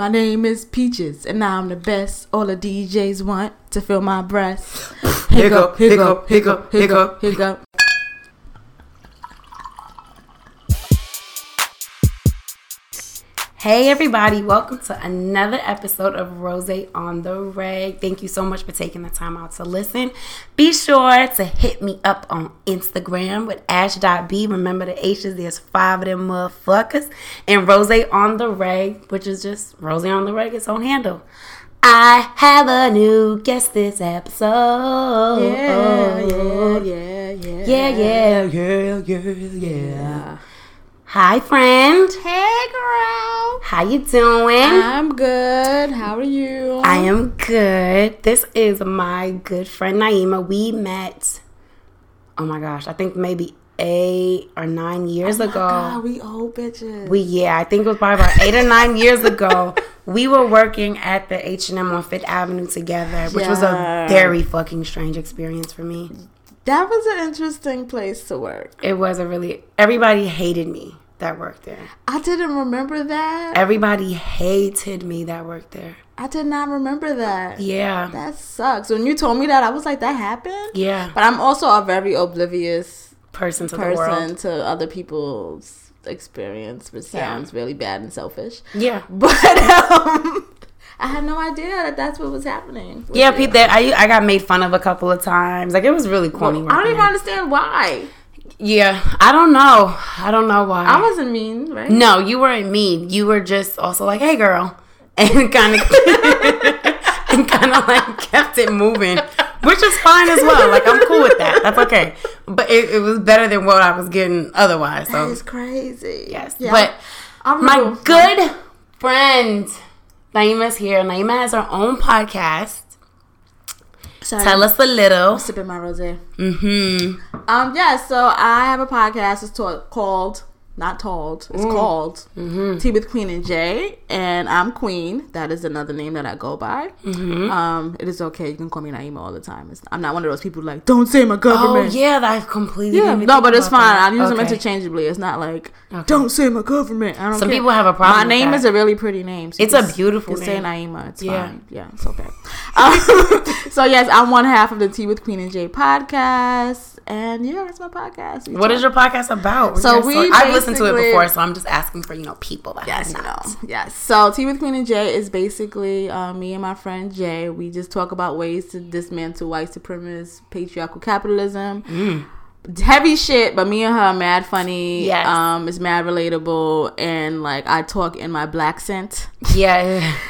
My name is Peaches, and I'm the best. All the DJs want to fill my breast. Hiccup, hiccup, hiccup, hiccup. hiccup. Hey everybody, welcome to another episode of Rose on the Reg. Thank you so much for taking the time out to listen. Be sure to hit me up on Instagram with ash.b. Remember the H's, there's five of them motherfuckers. And Rose on the Reg, which is just Rose on the Reg, its own handle. I have a new guest this episode. Yeah, yeah, yeah, yeah. Yeah, yeah, yeah, yeah, yeah. Hi, friend. Hey, girl. How you doing? I'm good. How are you? I am good. This is my good friend Naima. We met, oh my gosh, I think maybe eight or nine years Oh my ago. God, we old bitches. We yeah, I think it was probably about eight or nine years ago. We were working at the H and M on Fifth Avenue together, which was a very fucking strange experience for me. that was an interesting place to work. It was a really everybody hated me that worked there. I didn't remember that. Everybody hated me that worked there. I did not remember that. Yeah, That sucks. When you told me that, I was like, that happened? yeah. But I'm also a very oblivious Person to the world. person to other people's experience, which sounds really bad and selfish. Yeah. But um, I had no idea that that's what was happening. Yeah. Pete. I I got made fun of a couple of times. Like it was really corny. I don't even understand why. Yeah, I don't know. I don't know why. I wasn't mean, right? no, you weren't mean. You were just also like, "Hey, girl," and kind of and kind of like kept it moving, which is fine as well. Like I'm cool with that. That's okay. But it, it was better than what I was getting otherwise. That So is crazy. yes, Yeah. but I my good friend Naima's here. Naima has her own podcast. Sorry, Tell us a little. sipping my rosé. Mm-hmm. Um, yeah, so I have a podcast. It's called, not told, it's Mm. called Mm-hmm. Tea with Queen and Jay, and I'm Queen. That is another name that I go by. Mm-hmm. Um, it is okay. You can call me Naima all the time. It's, I'm not one of those people like, don't say my government. Oh yeah, that completely. Yeah, no, but it's fine. that. I use them interchangeably. It's not like, Okay. don't say my government. I don't Some care. people have a problem My name that. is a really pretty name. so It's a beautiful you name. Say Naima. It's Yeah. fine. Yeah, it's okay. Um, so yes, I'm one half of the Tea with Queen and Jay podcast, and yeah, it's my podcast. We What talk- is your podcast about? So Yes, we I've listened to it before, so I'm just asking for you know people that Yes, you know. Yes. So Tea with Queen and Jay is basically uh, me and my friend Jay. We just talk about ways to dismantle white supremacist patriarchal capitalism. Mm. Heavy shit, but me and her are mad funny. Yes. Um, it's mad relatable, and like I talk in my black scent. Yeah,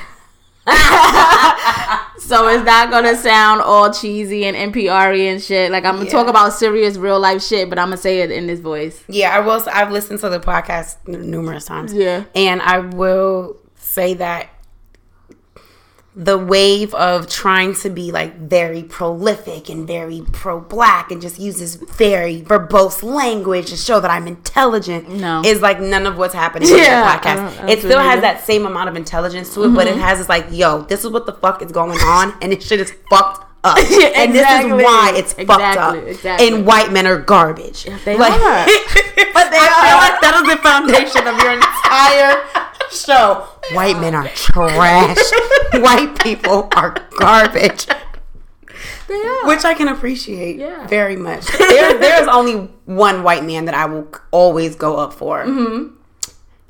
So it's not gonna sound all cheesy and NPR and shit. Like I'm gonna Yeah. talk about serious real life shit, but I'm gonna say it in this voice. yeah. I will. I've listened to the podcast numerous times. Yeah. and I will say that the wave of trying to be like very prolific and very pro-black and just uses very verbose language to show that I'm intelligent No. is like none of what's happening in Yeah, the I podcast. I it still has that same amount of intelligence to it, but it mm-hmm. has this like, yo, this is what the fuck is going on, and this shit is fucked up, Yeah, and this is why it's fucked up, exactly. and white men are garbage. they like, are. but they I feel like that is the foundation of your entire show. White men are trash. White people are garbage. They are. Which I can appreciate Yeah. very much. There, there is only one white man that I will always go up for. Mm-hmm.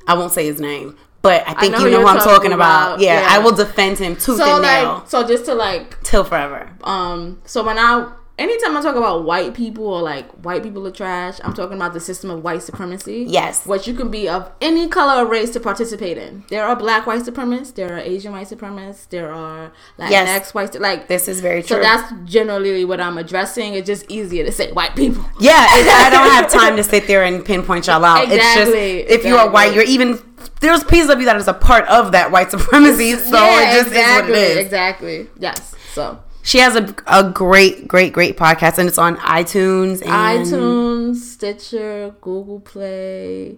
I won't say his name, but I think know you know who I'm talking talking about. about. Yeah, Yeah. I will defend him tooth so and nail like, so just to like, till forever. um, so when I, anytime I talk about white people or like white people are trash, I'm talking about the system of white supremacy. Yes. What you can be of any color or race to participate in. There are black white supremacists. There are Asian white supremacists. There are Latinx Yes. white. Like This is very true. So that's generally what I'm addressing. It's just easier to say white people. Yeah, it, I don't have time to sit there and pinpoint y'all out. It's just Exactly, if you are white, you're even there's pieces of you that is a part of that white supremacy. So it just exactly, is what it is. exactly. Yes. So She has a, a great, great, great podcast, and it's on iTunes. And iTunes, Stitcher, Google Play,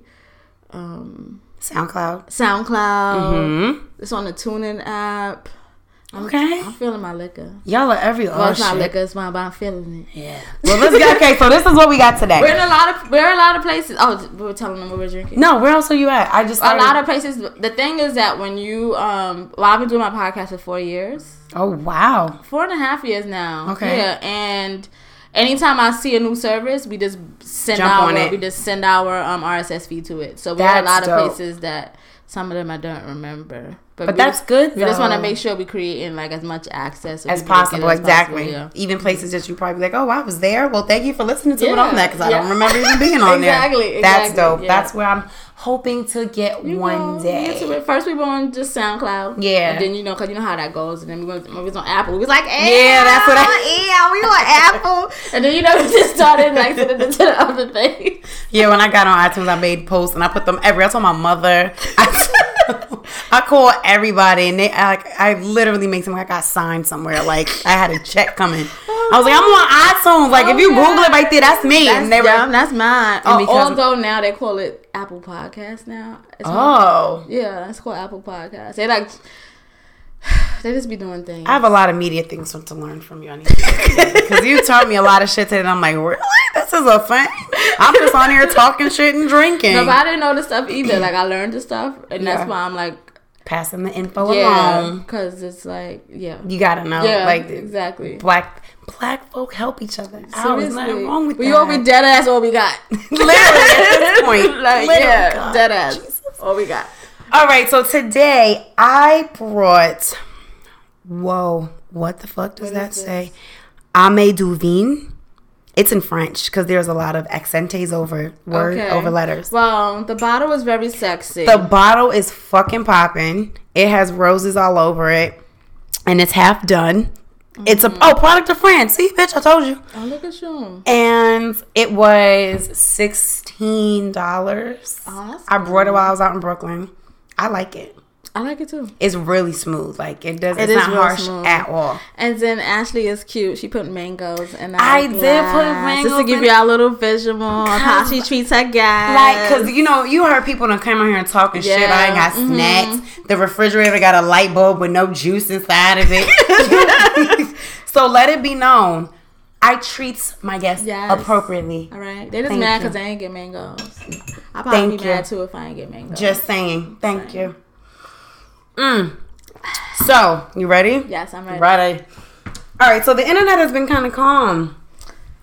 um, SoundCloud. SoundCloud. Mhm. It's on the TuneIn app. Okay. I'm feeling my liquor. Y'all are every Well, oh it's not shit. liquor, it's mine, but I'm feeling it. Yeah. Well, let's get okay. So this is what we got today. We're in a lot of we're in a lot of places. Oh, we were telling them what we're drinking. No, where else are you at? I just a lot of places. The thing is that when you um, well, I've been doing my podcast for four years, Oh wow. four and a half years now. Okay. Yeah, and anytime I see a new service, we just send Jump our on it. we just send our um RSS feed to it. So we're in a lot dope. of places that some of them I don't remember. But we that's just- good, We just want to make sure we creating like as much access As possible, as exactly. possible, yeah. Even places that you probably be like, oh, I was there. Well, thank you for listening to it on that because I don't remember even being on Exactly, there. Exactly. That's dope. yeah. That's where I'm hoping to get You one know, we get to day. it. First we were on just SoundCloud. Yeah. And then you know, cause you know how that goes. And then we went, we was on Apple. We was like, Yeah, that's what I- yeah, we on Apple. and then you know, we just started like to the, to the other thing. Yeah, when I got on iTunes, I made posts and I put them every. I told my mother. I, call everybody, and they I, like I literally make them like I got signed somewhere. Like I had a check coming. I was like, I'm on iTunes. Like if you Okay. Google it right there, that's me. That's, and they were, yeah, that's mine. Uh, although now they call it Apple Podcast now. It's oh, Yeah, it's called Apple Podcast. They like they just be doing things. I have a lot of media things to learn from you. I need because you taught me a lot of shit today. And I'm like, really? This is a thing. I'm just on here talking shit and drinking, no, but I didn't know the stuff either. Like I learned the stuff, and Yeah. that's why I'm like, passing the info yeah, along. because it's like, yeah, You gotta know, yeah, like exactly. black black folk help each other. Oh, there's nothing wrong with you. we that. all be dead ass all we got. Literally at this point. like Literally, yeah, God. dead ass all we got. All right, so today I brought. Whoa, what the fuck does What that say? Ame du vin. It's in French because there's a lot of accentes over word Okay. over letters. Well, the bottle is very sexy. The bottle is fucking popping. It has roses all over it, and it's half done. It's a Mm-hmm. oh product of France. See, bitch, I told you. oh, look at you. And it was sixteen dollars. Oh, I brought it while I was out in Brooklyn. I like it. I like it too. It's really smooth. Like it does. It it's is not harsh smooth. at all. And then Ashley is cute. She put mangoes in. I our did put glass, just to give you a little visual of how she treats her guys. Like, cause you know, you heard people that come out here and talking shit. I ain't got Yeah, mhm. snacks. The refrigerator got a light bulb with no juice inside of it. so let it be known, I treats my guests Yes. appropriately. all right, they just Thank mad because they ain't get mangoes. I probably Thank be you. mad too if I ain't get mangoes. Just saying. Thank you. Mm. So you ready? yes, I'm ready. Ready. All right. So the internet has been kind of calm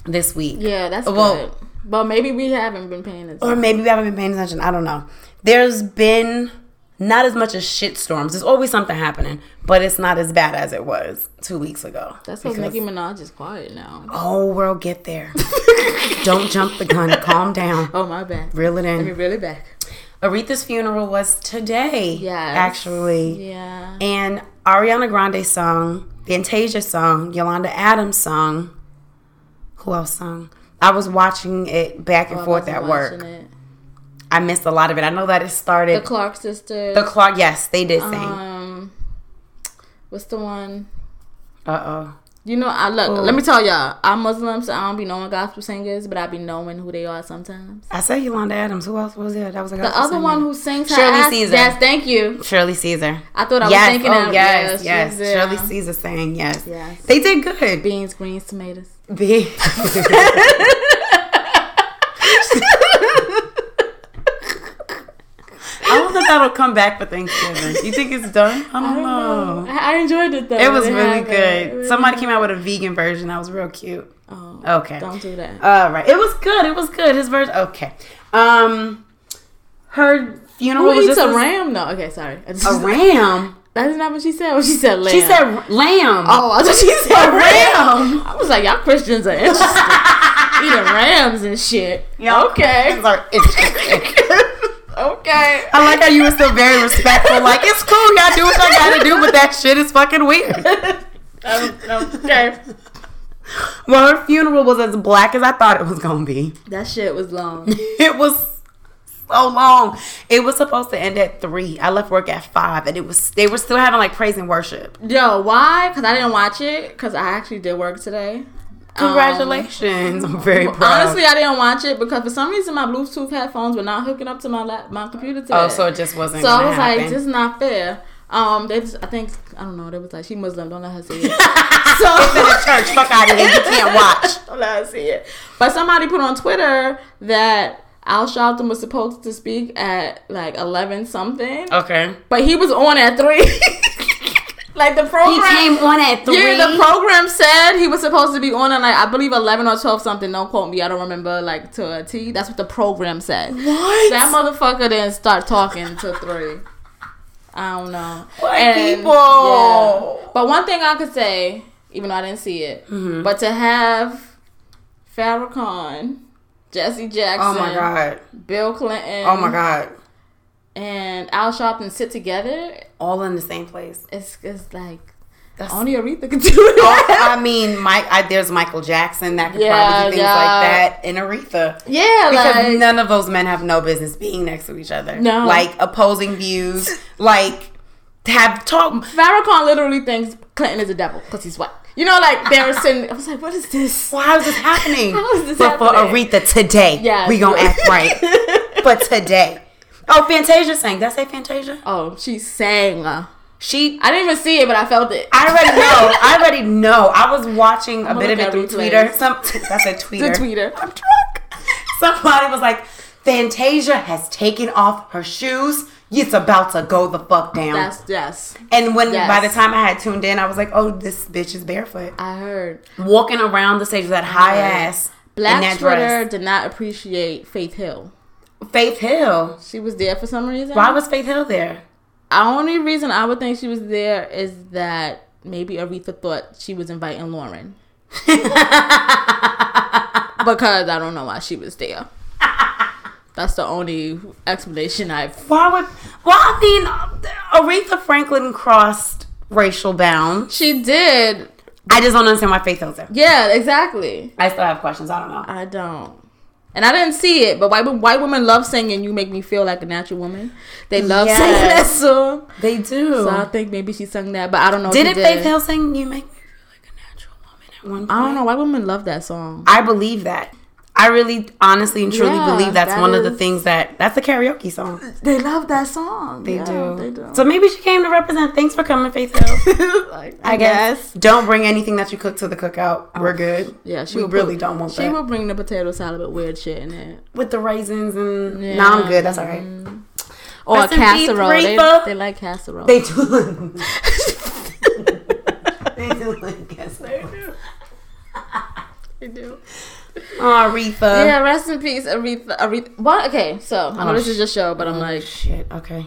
this week. Yeah, that's Well- good. But maybe we haven't been paying attention. or maybe we haven't been paying attention. I don't know. There's been not as much as shit storms. There's always something happening, but it's not as bad as it was two weeks ago. That's because Nicki Minaj is quiet now. Oh, we'll get there. don't jump the gun. Calm down. Oh my bad. Reel it Let me in. really back. Aretha's funeral was today. Yeah. Actually. Yeah. And Ariana Grande sung, Fantasia sung, Yolanda Adams sung. Who else sung? I was watching it back and Oh, forth at work. it. I missed a lot of it. I know that it started. The. Clark sisters. The clock, yes, they did sing. Um, what's the one? Uh oh. You know, I look. Who? Let me tell y'all, I'm Muslim, so I don't be knowing gospel singers, but I be knowing who they are sometimes. I said Yolanda Adams. Who else was there? That was a The other singer. one who sings Shirley ass- Caesar. Yes, thank you. Shirley Caesar. I thought I was yes. thinking oh, of yes, yes, yes. Shirley Caesar saying yes. Yes. They did good. Beans, greens, tomatoes. Be- I don't think that'll come back for Thanksgiving. You think it's done? I don't, know. I, I enjoyed it though. It was really it. It good. really Somebody came out with a vegan version. That was real cute. Oh, Okay. Don't do that. All right. It was good. It was good. His version. Okay. Um, her funeral Who was eats just a ram? No. Okay, sorry. I a ram. That's not what she said. What she said, lamb. She said lamb. "Oh, I thought she said ram." ram. I was like, y'all Christians are interesting. Eating rams and shit. Okay. Sorry. Okay. I like how you were still very respectful. Like it's cool, y'all do what y'all gotta do, but that shit is fucking weird. Um, okay. Well, her funeral was as black as I thought it was gonna be. That shit was long. It was so long. It was supposed to end at three. I left work at five, and it was they were still having like praise and worship. Yo, why? Because I didn't watch it. Because I actually did work today. Congratulations! I'm very Um, proud. honestly, I didn't watch it because for some reason my Bluetooth headphones were not hooking up to my lap, my computer today. oh, so it just wasn't. So I was happen. like, this is not fair. Um, they just, I think I don't know. They was like she Muslim. Don't let her see it. It's in the church. Fuck out of here. You can't watch. don't let her see it. But somebody put on Twitter that Al Sharpton was supposed to speak at like eleven something, Okay. but he was on at three. like the program, He program. came on at three. Yeah, the program said he was supposed to be on at like I believe eleven or twelve something. Don't quote me. I don't remember like to a T. That's what the program said. what? That motherfucker didn't start talking till three. I don't know. White people. yeah. But one thing I could say, even though I didn't see it, Mm-hmm. but to have Farrakhan, Jesse Jackson, oh my god. Bill Clinton, Oh my god. And Al Sharpton sit together, All in the same place. it's, it's like That's only Aretha could do that. Oh, I mean, Mike. I, there's Michael Jackson that could Yeah, probably do things yeah. like that, and Aretha. yeah, Because like none of those men have no business being next to each other. No. like opposing views, like have talk. Farrakhan literally thinks Clinton is a devil because he's white. You know, like they were sitting. I was like, what is this? Why is this happening? How is this but for? Aretha today, Yeah, we gonna act right. but today, oh, Fantasia sang. Did I say Fantasia? Oh, she sang. She. I didn't even see it, but I felt it. I already know. I already know. I was watching a I'ma bit of it through. Twitter. Some that's a the tweeter. tweeter. I'm drunk. Somebody was like, Fantasia has taken off her shoes. It's about to go the fuck down. That's yes. and when yes. by the time I had tuned in, I was like, oh, this bitch is barefoot. I heard. Walking around the stage with that high ass Black Twitter dress. did not appreciate Faith Hill. Faith Hill. She was there for some reason. Why was Faith Hill there? The only reason I would think she was there is that maybe Aretha thought she was inviting Lauren. because I don't know why she was there. That's the only explanation I've. Why would? Well, I mean, Aretha Franklin crossed racial bounds. She did. I just don't understand why Faith Hill's there. Yeah, exactly. I still have questions. I don't know. I don't. And I didn't see it, but white white women love singing. You make me feel like a natural woman. They love Yes. singing that song. They do. So I think maybe she sung that, but I don't know. Didn't she Faith did. Hill sing "You Make Me Feel Like a Natural Woman" at one point? I don't know. White women love that song. I believe that. I really, honestly, and truly Yeah, believe that's that one of the things that that's a karaoke song. They love that song. They Yeah, do. They do. So maybe she came to represent. Thanks for coming, Faith Hill. like, I guess. Don't bring anything that you cook to the cookout. We're oh, good. Yeah, she really put- don't want She that. She will bring the potato salad with weird shit in it, With the raisins and Yeah. no, I'm good. That's all right. or Rest a casserole. They, they like casserole. They do. they do like casserole. They do. Oh, Aretha. Yeah, rest in peace, Aretha. Aretha. What? Okay, so I know Oh, this is your show, but I'm Oh, like, shit. Okay.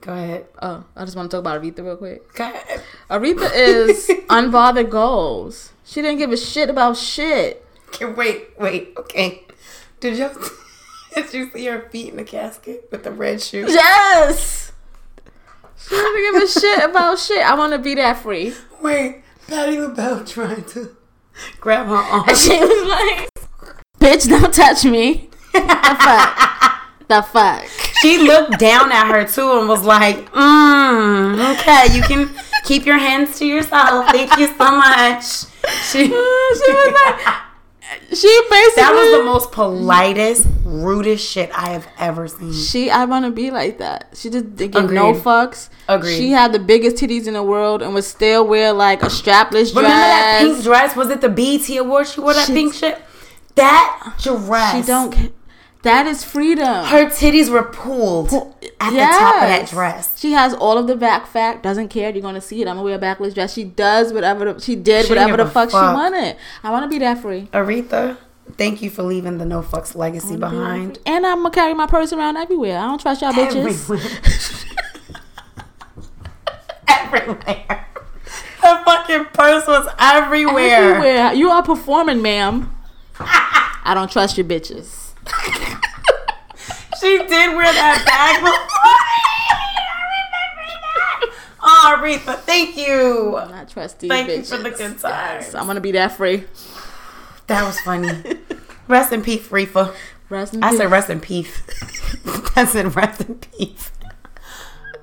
Go ahead. oh, I just want to talk about Aretha real quick. Go ahead. Aretha is unbothered goals. She didn't give a shit about shit. Okay, wait, wait. Okay. Did you did you see her feet in the casket with the red shoes? Yes. She didn't give a shit about shit. I want to be that free. Wait, Patti LaBelle trying to grab her arm. And she was like, "Bitch, don't touch me." the fuck. The fuck. She looked down at her too and was like, mm, "Okay, you can keep your hands to yourself. Thank you so much." She, she was like, she basically. that was the most politest, rudest shit I have ever seen. She, I want to be like that. She just didn't give no fucks. Agreed. She had the biggest titties in the world and would still wear like a strapless dress. Remember that pink dress? Was it the BET Award? She wore that She- pink shit. That dress. She don't. That is freedom. Her titties were pulled at the top of that dress. She has all of the back fat. Doesn't care. You're gonna see it. I'm gonna wear a backless dress. She does whatever the, she did. She whatever the a fuck, she wanted. I want to be that free. Aretha, thank you for leaving the no fucks legacy behind. And I'm gonna carry my purse around everywhere. I don't trust y'all bitches. Everywhere. everywhere. Her fucking purse was everywhere. Everywhere. You are performing, ma'am. I don't trust your bitches. She did wear that bag before. That. Oh, Aretha, thank you. I'm not trust these Thank you for the good times. Yes, I'm gonna be that free. That was funny. Rest in peace, Reefa. Rest in I peace. said rest in peace. I said rest in peace.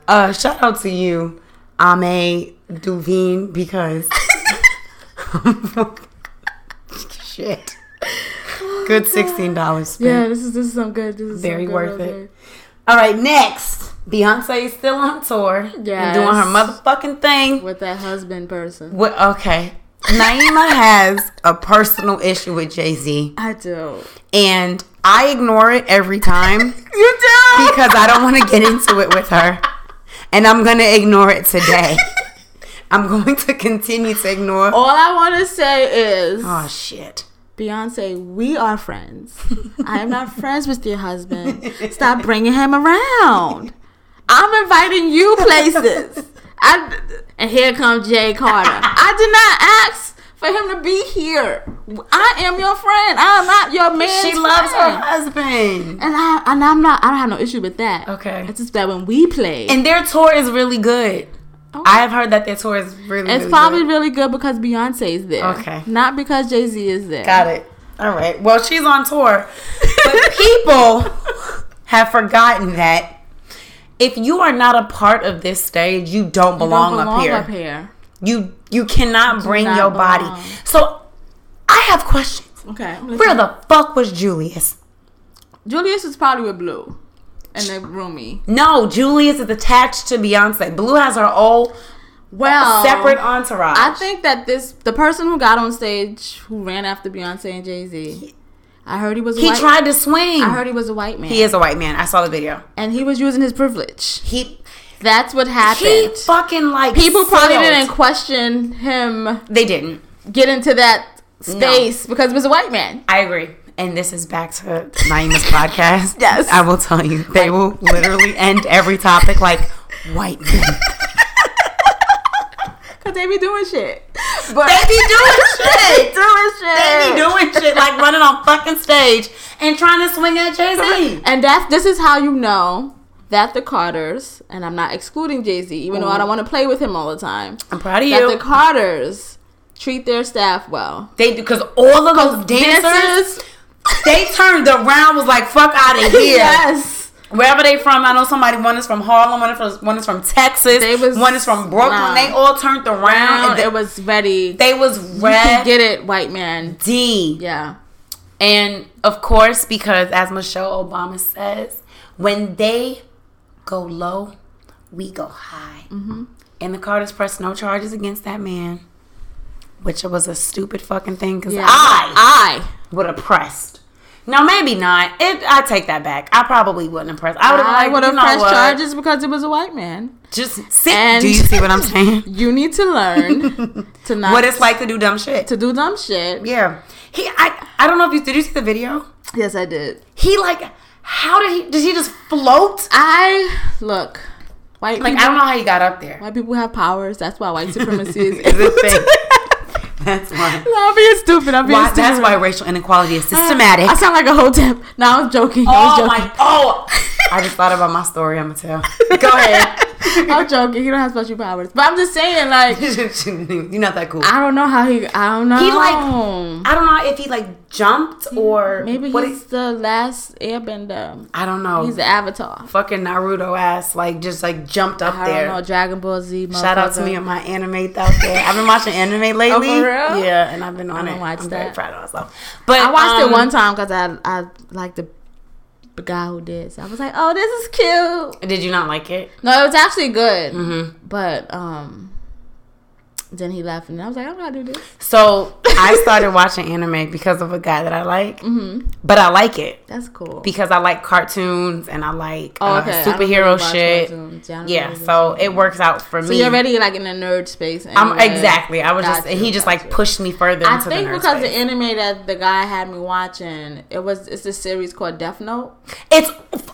Uh, shout out to you, Ame Duveen, because shit. Good sixteen dollars. Yeah, this is this is some good. This is Very good worth it. All right, next Beyonce is still on tour Yes. doing her motherfucking thing. with that husband person. What? Okay, Naima has a personal issue with Jay Z, I do. and I ignore it every time You do because I don't want to get into it with her, and I'm gonna ignore it today. I'm going to continue to ignore. All I want to say is, Oh shit. Beyonce, we are friends. I am not friends with your husband. Stop bringing him around. I'm inviting you places. I, and here comes Jay Carter. I did not ask for him to be here. I am your friend. I am not your man. She loves her husband. And I and I'm not. I don't have no issue with that. Okay. It's just that when we play, And their tour is really good. Oh. I have heard that their tour is really. it's really probably good. really good because Beyonce is there. Okay. Not because Jay Z is there. got it. All right. Well, she's on tour, but people have forgotten that if you are not a part of this stage, you don't You belong, don't belong up here. up here. You you cannot bring your belong. body. So I have questions. Okay. Where the fuck was Julius? Julius is probably with Blue and the roomie. No, Julius is attached to Beyonce. Blue has her own Well, separate entourage. I think that this the person who got on stage who ran after Beyonce and Jay Z. I heard he was. A he white, tried to swing. I heard he was a white man. he is a white man. I saw the video. and he was using his privilege. He That's what he happened. fucking like People probably didn't question him They didn't. get into that space because he was a white man. I agree. And this is back to Naima's podcast. Yes. I will tell you, they will literally end every topic like white men. Cause they be doing shit. But They be doing shit. doing shit. They be doing shit like running on fucking stage and trying to swing at Jay Z. And that's this is how you know that the Carters, and I'm not excluding Jay Z, even though I don't want to play with him all the time. I'm proud of you. That you. the Carters treat their staff well. they do because all of those dancers, Dancers, they turned around was like fuck out of here. yes. Wherever they from, I know somebody. One is from Harlem. One is from one is from Texas. They was- one is from Brooklyn. They all turned around. And they, it was ready. they was ready. get it, white man. D. Yeah. And of course, because as Michelle Obama says, when they go low, we go high. Mm-hmm. And the Carters pressed no charges against that man, which was a stupid fucking thing because Yeah. I I. would have pressed. No, maybe not. It, I take that back. I probably wouldn't have pressed. I would have I like, would have you know pressed what? charges because it was a white man. Just sit. And- Do you see what I'm saying? You need to learn to not what it's like to do dumb shit. to do dumb shit. Yeah. He. I. I don't know if you did. You see the video? Yes, I did. He like. How did he? Did he just float? I look. White Like people, I don't know how he got up there. white people have powers. That's why white supremacy is. Is a thing. That's why. No, I'm being stupid. I'm being why stupid. that's why racial inequality is systematic. I sound like a hotep. No, I was joking. I was oh joking. my! Oh, I just thought about my story. I'm gonna tell. Go ahead. I'm joking. He don't have special powers. But I'm just saying, like, You're not that cool. I don't know how he. I don't know. He like- I don't know if he like jumped or maybe what. he's He, the last Airbender. I don't know. He's the Avatar. fucking Naruto ass like just like jumped up I there. don't know. Dragon Ball Z. Shout out to me and my anime out there. I've been watching anime lately. Oh, for real? Yeah, and I've been on I don't it. watch I'm very proud of myself. But I watched um, it one time because I I like the, the guy who did. So I was like, oh, this is cute. Did you not like it? No, it was actually good. Mm-hmm. But um, then he left, and I was like, I'm not do this. So I started watching anime because of a guy that I like, Mm-hmm. but I like it That's cool. because I like cartoons and I like Oh, uh, okay. I really superhero shit. Yeah, Yeah, really so it works out for So me. So you're already like in the nerd space. I'm exactly. I was Got just you, he just like you. pushed me further I into think the because space. the anime that the guy had me watching, it was it's a series called Death Note. it's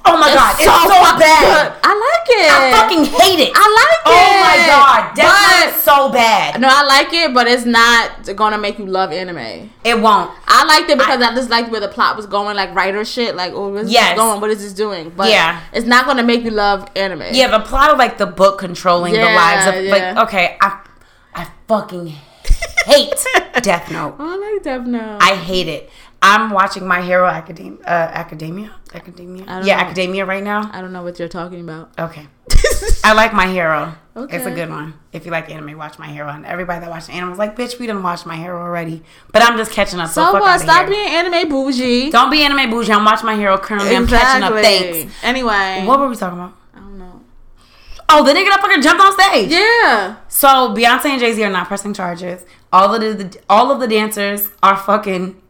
oh my god, it's so, bad. good. I like it. I fucking hate it. I like it. Oh my god, Death Note is so bad. No, I like it, but it's not gonna make you love anime. It won't. I liked it because I, just liked where the plot was going, like writer shit. Like, oh, where's Yes. this going? What is this doing? But Yeah. it's not gonna make you love anime. Yeah, the plot of like the book controlling the lives of yeah. like okay, I I fucking hate Death Note. I like Death Note. I hate it. I'm watching My Hero Academia. Uh, Academia. Academia. I don't Yeah, know. Academia right now. I don't know what you're talking about. Okay. I like My Hero. Okay. It's a good one. If you like anime, watch My Hero. And everybody that watched anime was like, "Bitch, we didn't watch My Hero already." But I'm just catching up. So, So fuck what? Stop being anime bougie. Don't be anime bougie. I'm watching My Hero currently. I'm catching up. Thanks. Anyway, What were we talking about? I don't know. Oh, the nigga that fucking jumped on stage. Yeah. So Beyonce and Jay Z are not pressing charges. All of the all of the dancers are fucking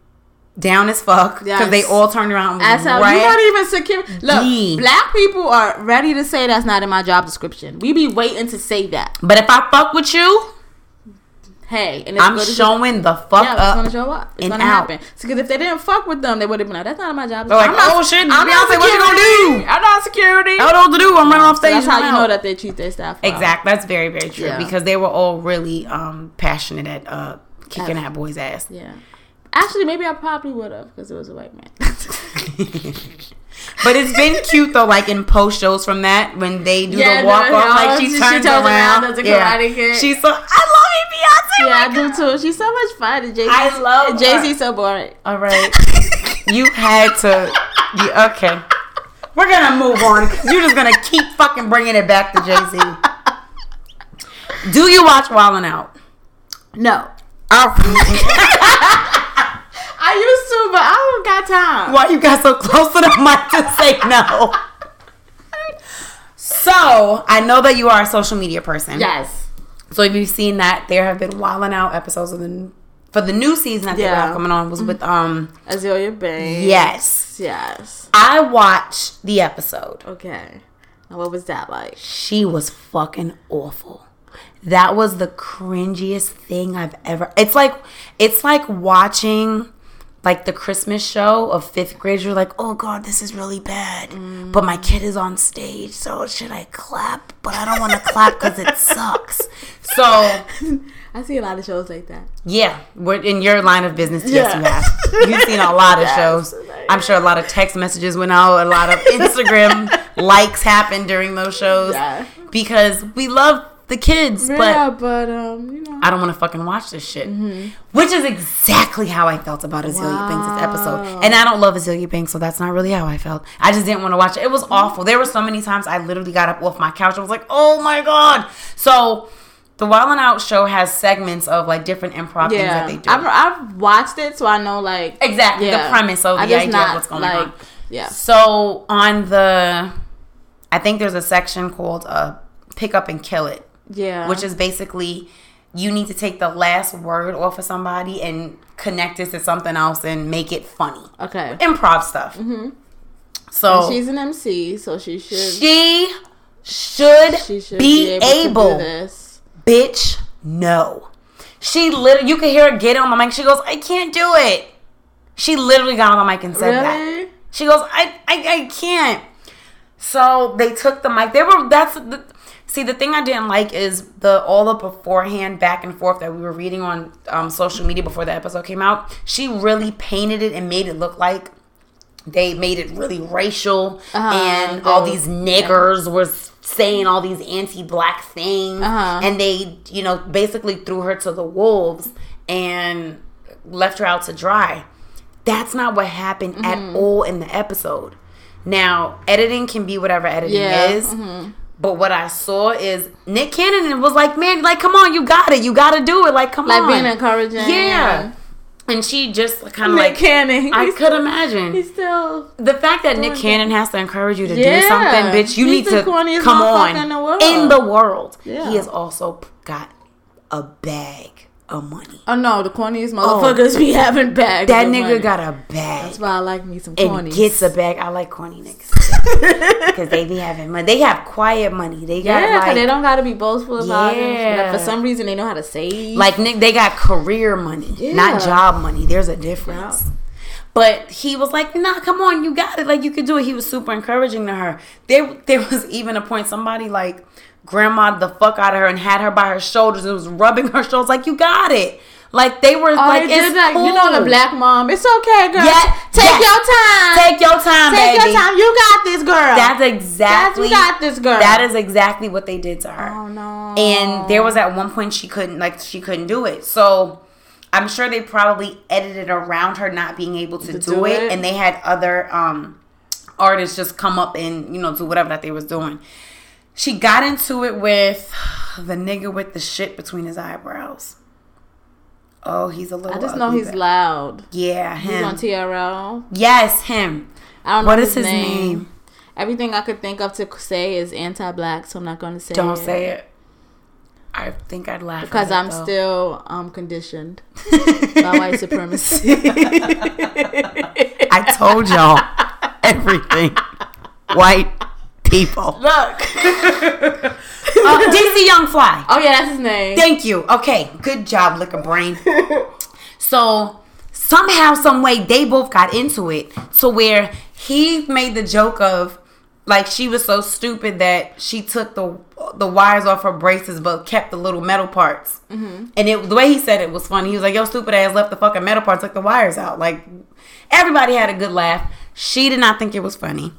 down as fuck because Yes. they all turned around. and As ran. you're not even secure. Look, Gee. black people are ready to say that's not in my job description. We be waiting to say that. But if I fuck with you, Hey, and it's I'm showing the fuck Yeah, it's gonna show up. It's and gonna out. happen. Because if they didn't fuck with them, they would have been like, "That's not in my job." They're like, I'm not- "Oh, shit, I'm not Beyonce, what you gonna do?" I'm not security. I don't know what to do. I'm running off So stage. that's how you I'm know that they treat their staff. well. Exact. That's very very true Yeah. because they were all really um passionate at uh kicking that boy's ass. Yeah. Actually, maybe I probably would have because it was a white man. But it's been cute though, like in post shows from that when they do Yeah, the walk no, off, like she she- she turns turns around around. yeah. She's so I love you, Beyonce. yeah, I do too. She's so much fun. And Jay-Z, I love Jay. Z so boring. All right, you had to. Yeah, okay, we're gonna move on. You're just gonna keep fucking bringing it back to Jay Z. Do you watch Wildin' Out? No, Oh. I used to, but I don't got time. Why you got so close to the mic to say no? So I know that you are a social media person. Yes. So if you've seen that, there have been Wildin' Out episodes of the for the new season that they Yeah. have coming on was with um Azealia Banks. yes. Yes. I watched the episode. Okay. Now, what was that like? She was fucking awful. That was the cringiest thing I've ever. It's like it's like watching like the Christmas show of fifth graders. You're like, oh god, this is really bad. But my kid is on stage, so should I clap? But I don't want to clap because it sucks. So I see a lot of shows like that. yeah, we're in your line of business. Yes, Yeah. you have. You've seen a lot of shows. I'm sure a lot of text messages went out. A lot of Instagram likes happened during those shows Yeah. because we love the kids, yeah, but but um, you know. I don't want to fucking watch this shit. Which is exactly how I felt about Azealia Banks' episode. And I don't love Azealia Banks, so that's not really how I felt. I just didn't want to watch it. It was awful. There were so many times I literally got up off my couch and was like, oh my God. So the Wildin' Out show has segments of like different improv things that they do. I've, I've watched it, so I know like exactly yeah. the premise of I the idea not, of what's going like, on. Yeah. So on the, I think there's a section called uh, "Pick Up and Kill It," Yeah. which is basically you need to take the last word off of somebody and connect it to something else and make it funny. okay. Improv stuff. Mm-hmm. So She's an MC, so she should she should, she should be, be, able, this. bitch. No, she literally. You can hear her get on the mic. She goes, "I can't do it." She literally got on the mic and said that. She goes, I, I, I can't. So they took the mic. They were that's the see the thing I didn't like is the all the beforehand back and forth that we were reading on um, social media before the episode came out. She really painted it and made it look like they made it really racial Uh-huh. and all these niggers were saying all these anti-black things Uh-huh. and they you know basically threw her to the wolves and left her out to dry that's not what happened Mm-hmm. at all in the episode now editing can be whatever editing Yeah, is mhm. But what i saw is nick cannon was like man like come on you got it you got to do it like come Like on Like being encouraging. yeah and she just kind of Nick like Cannon. i he's, could imagine he's still the fact that Nick Cannon has to encourage you to Yeah. do something, bitch, you He's need to come on in the world. in the world. Yeah. He has also got a bag of money. Oh no, the corniest motherfuckers be having bags. That of nigga money. got a bag That's why I like me some and cornies. gets a bag. I like corny niggas because they be having money. They have quiet money. They got yeah, 'cause like they don't gotta be boastful about it. Yeah. But for some reason, they know how to save. like Nick. They got career money, Yeah. not job money. There's a difference. But he was like, "Nah, come on, you got it. Like you could do it." He was super encouraging to her. There, there was even a point somebody like grandma the fuck out of her and had her by her shoulders and was rubbing her shoulders like, "You got it." Like they were oh, like, they "It's that. cool. You know the black mom. It's okay, girl. Yeah, take yeah. your time. Take your time, Take baby." your time. You got this, girl. That's That's, exactly. you got this, girl. That is exactly what they did to her. Oh no. and there was at one point she couldn't like she couldn't do it so i'm sure they probably edited around her not being able to, do, do it, it. and they had other um artists just come up and you know do whatever that they was doing she got into it with the nigga with the shit between his eyebrows oh he's a little I just know he's ba- loud. yeah him. He's on TRL. yes him I don't know what is his name. name, everything I could think of to say is anti-black, so I'm not going to say. Don't it. say it. I think I'd laugh because I'm though. still um conditioned by white supremacy. I told y'all everything. White people. Look. Uh, DC Young Fly. Oh yeah, that's his name. Thank you. Okay, good job, liquor brain. so somehow, some way, they both got into it to where he made the joke of like she was so stupid that she took the the wires off her braces but kept the little metal parts. Mm-hmm. And it, the way he said it was funny. He was like, "Yo, stupid ass left the fucking metal parts, took the wires out." Like everybody had a good laugh. She did not think it was funny.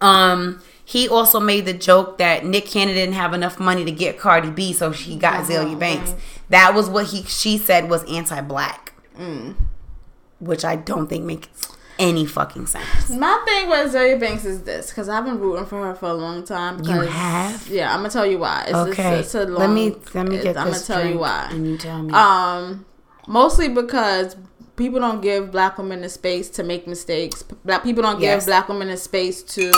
Um, he also made the joke that Nick Cannon didn't have enough money to get Cardi B, so she got uh-huh, Azealia uh-huh. Banks. That was what he she said was anti-black, mm. which I don't think makes any fucking sense. My thing with Zoe Banks is this because I've been rooting for her for a long time. You have? Yeah, I'm gonna tell you why. It's, Okay, it's, long, let me let me get this. I'm gonna tell you why. and you tell me. Um, mostly because people don't give black women the space to make mistakes. Black people don't Yes. give black women the space to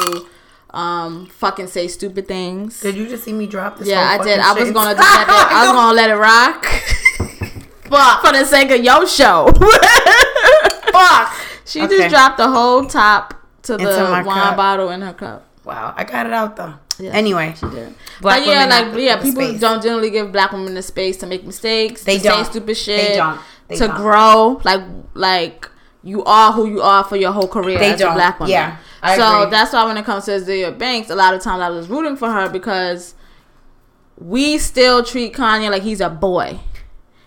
um fucking say stupid things. did you just see me drop this? yeah, I did. I was shit? gonna do that. I was gonna let it rock. Fuck. For the sake of your show. Fuck. She Okay. just dropped the whole top to Into the wine cup. bottle in her cup. Wow, I got it out though. Yeah. Anyway, Yeah. Black but yeah, women like yeah, people space. don't generally give black women the space to make mistakes. They to don't. say stupid shit. They don't. They to don't. grow, like like you are who you are for your whole career They as don't. black woman. Yeah, I so agree. that's why when it comes to Azealia Banks, a lot of times I was rooting for her because we still treat Kanye like he's a boy.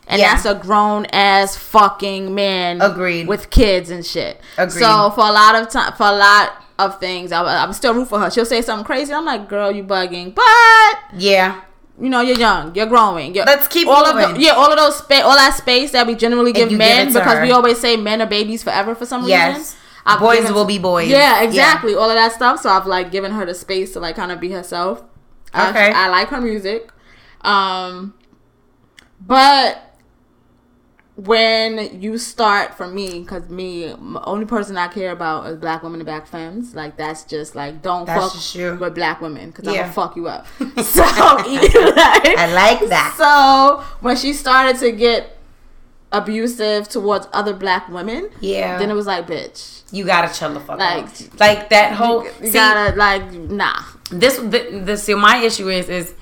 And Yeah. that's a grown ass fucking man. Agreed. With kids and shit. Agreed. So for a lot of time, for a lot of things, I, I would still root for her. She'll say something crazy. I'm like, girl, you bugging. But yeah, you know, you're young, you're growing. You're, Let's keep all of the, yeah, all of those space, all that space that we generally give men because her. we always say men are babies forever for some Yes. reason. I've Boys will be boys. Yeah, Yeah. exactly. All of that stuff. So I've like given her the space to like kind of be herself. Okay. I, like her music, um, but when you start for me, because me, only person I care about is black women and black femmes. Like that's just like don't That's fuck with black women because I'm gonna fuck you up. so like, I like that. so when she started to get abusive towards other black women, Yeah. then it was like, bitch, You gotta chill the fuck Like- out. Like that whole. you see, gotta like, nah. this the, the see my issue is is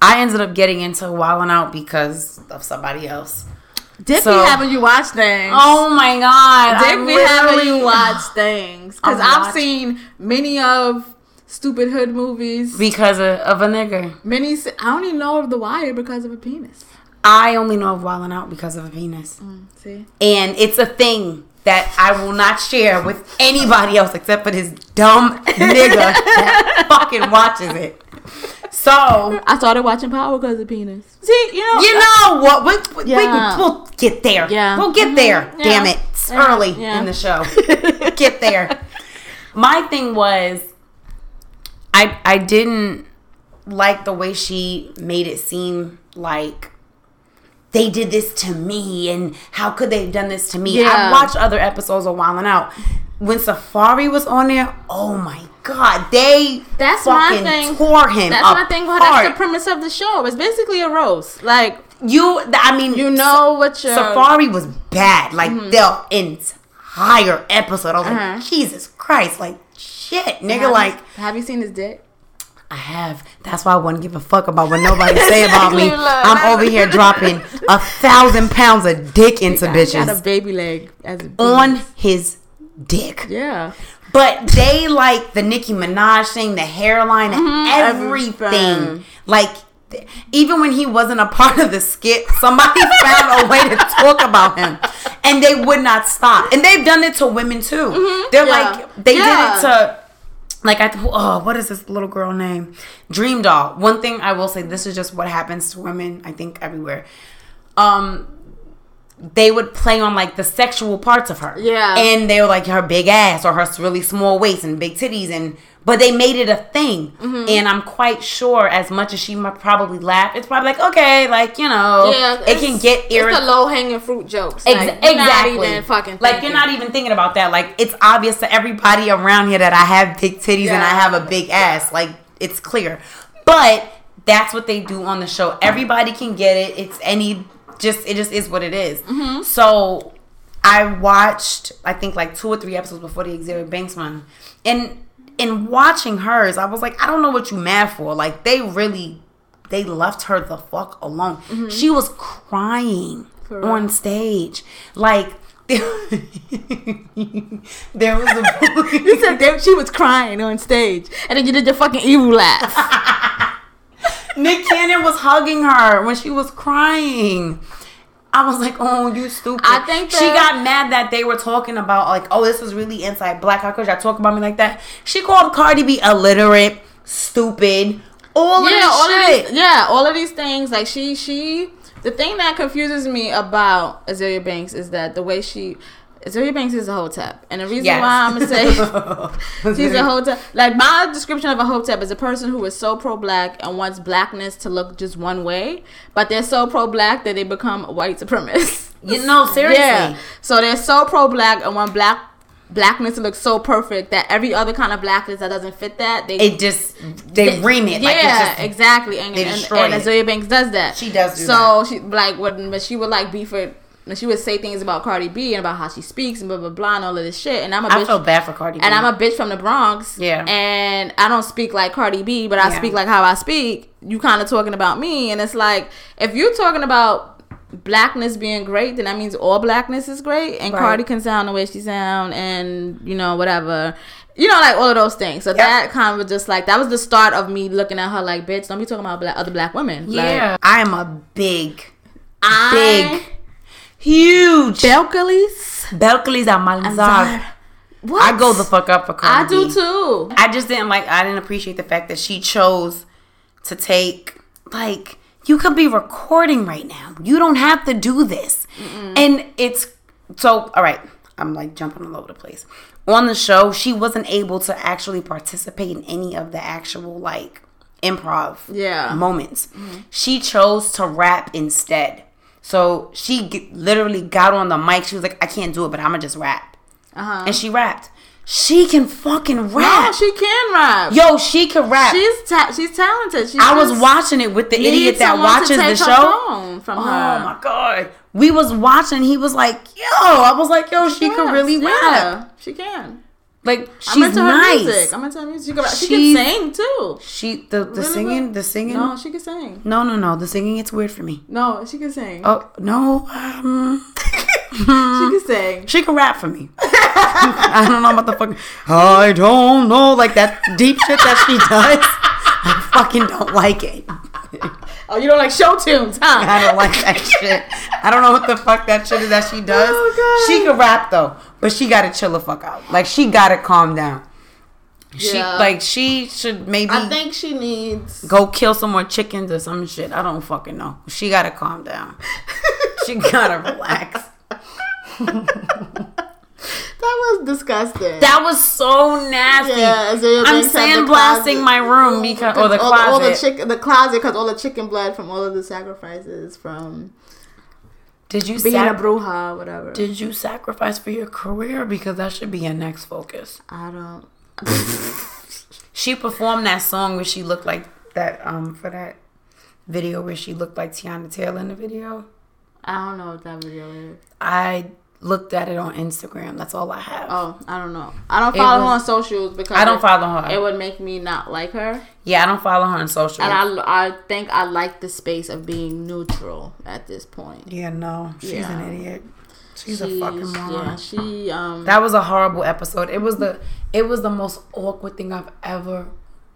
I ended up getting into Wildin' Out because of somebody else. Dick So- be having you watch things. Oh my god! Dick I be having you watch things because I've watching- seen many of stupid hood movies. because of, of a nigga. Many I only know of The Wire because of a penis. I only know of Wildin' Out because of a penis, mm, See, and it's a thing that I will not share with anybody else except for this dumb nigga that fucking watches it. So I started watching Power because of penis. See, you know, you know what? We, we, Yeah. we, will get there. Yeah. We'll get Mhm. there. Yeah. Damn it. It's Yeah. early Yeah. in the show. get there. My thing was I I didn't like the way she made it seem like they did this to me and how could they have done this to me? Yeah. I watched other episodes of Wildin' Out. When Safaree was on there, oh my god, they That's my fucking thing. tore him That's my thing. Well, apart. that's the premise of the show. It's basically a roast. Like You, I mean, you know what. Safaree was bad. Like the entire episode, I was Uh-huh. like, Jesus Christ, like shit, nigga. Have Like you, have you seen his dick? I have. That's why I wouldn't give a fuck about what nobody say about me. I'm over here dropping a thousand pounds of dick into Got a bitches baby leg as a on his dick. Yeah. But they like the Nicki Minaj thing, the hairline, mm-hmm. everything. everything. Like even when he wasn't a part of the skit, somebody found a way to talk about him, and they would not stop. And they've done it to women too. Mm-hmm. They're Yeah. like they Yeah. did it to. Like I, oh, what is this little girl name? Dream Doll. One thing I will say, this is just what happens to women. I think everywhere. Um, they would play on like the sexual parts of her. Yeah. And they were like her big ass or her really small waist and big titties and but they made it a thing. Mm-hmm. And I'm quite sure as much as she might probably laugh, it's probably like, okay, like, you know, Yeah, it can it's- get It's irritating. the low hanging fruit jokes. Ex- Like, exactly. Fucking like you're not even thinking about that. Like it's obvious to everybody around here that I have big titties and I have a big ass. Like it's clear. But that's what they do on the show. Everybody can get it. It's any just it just is what it is. Mm-hmm. So I watched I think like two or three episodes before the Xavier Banks one. And in watching hers, I was like, I don't know what you mad for. Like they really they left her the fuck alone. She was crying Mm-hmm. Real. on stage. Like there was a You said that she was crying on stage, and then you did your fucking evil laugh. Nick Cannon was hugging her when she was crying. I was like, "Oh, you stupid!" I think she got mad that they were talking about like, "Oh, this is really inside black. How could y'all talk about me like that?" She called Cardi B illiterate, stupid, all of yeah, this all shit. of these, yeah, all of these things. Like she, she. The thing that confuses me about Azealia Banks is that the way she, Azealia Banks is a hotep, and the reason Yes. why I'm gonna say she's a hotep, like my description of a hotep is a person who is so pro-black and wants blackness to look just one way, but they're so pro-black that they become white supremacists. You know, seriously. Yeah. So they're so pro-black and want black blackness to look so perfect that every other kind of blackness that doesn't fit that, they It just they, ream it. yeah, like it's just, exactly. And, they and, and it. Banks does that. She does do so she like when but she would like be it when she would say things about Cardi B and about how she speaks and blah blah blah and all of this shit. And I'm a I bitch feel bad for Cardi B. and I'm a bitch from the Bronx. Yeah. And I don't speak like Cardi B, but I Yeah. speak like how I speak. You kind of talking about me, and it's like if you're talking about blackness being great, then that means all blackness is great, and Right. Cardi can sound the way she sound, and you know whatever. You know, like all of those things. So Yep. that kind of was just like that was the start of me looking at her like, bitch, don't be talking about black, other black women. yeah, I am a big, I, big, huge Belcalis. Belcalis Almanzar. What? I go the fuck up for Cardi I do B. too. I just didn't like. I didn't appreciate the fact that she chose to take like you could be recording right now. You don't have to do this, and it's so all right. I'm like jumping all over the place. On the show, she wasn't able to actually participate in any of the actual like improv Yeah. moments. Mm-hmm. She chose to rap instead. So she g- literally got on the mic. She was like, "I can't do it, but I'm gonna just rap," Uh huh. and she rapped. She can fucking No, rap. she can rap. Yo, she can rap. She's ta- she's talented. She I was watching it with the idiot that to watches the show. phone from Oh her. my god. We was watching, he was like, yo, I was like, yo, she could Yes, really rap. Yeah, she can. Like I'm she's her nice. music. I'm into her music. She can, she can sing too. She the, the Really singing, the singing. No, she can sing. no, no, no. The singing it's weird for me. No, she can sing. Oh no. Um, She can sing. she can rap for me. I don't know what the fuck. I don't know, like that deep shit that she does. I fucking don't like it. Oh, you don't like show tunes, huh? I don't like that shit. I don't know what the fuck that shit is that she does. Oh, God. She can rap though, but she gotta chill the fuck out. Like she gotta calm down. She Yeah. like she should maybe I think she needs. go kill some more chickens or some shit. I don't fucking know. She gotta calm down. she gotta relax. That was disgusting. That was so nasty. yeah, I'm sandblasting my room because or the all, all the closet. chicken, the closet, because all the chicken blood from all of the sacrifices from Did you being sac- a bruja, whatever. Did you sacrifice for your career? Because that should be your next focus. I don't. She performed that song where she looked like that um for that video where she looked like Teyana Taylor in the video. I don't know what that video is. I looked at it on Instagram. That's all I have. Oh, I don't know. I don't follow was- her on socials because I don't it, follow her. It would make me not like her, yeah, I don't follow her on social. and I, I think I like the space of being neutral at this point. yeah, no, she's Yeah. an idiot. She's, a fucking moron. Yeah, she um. That was a horrible episode. It was the it was the most awkward thing I've ever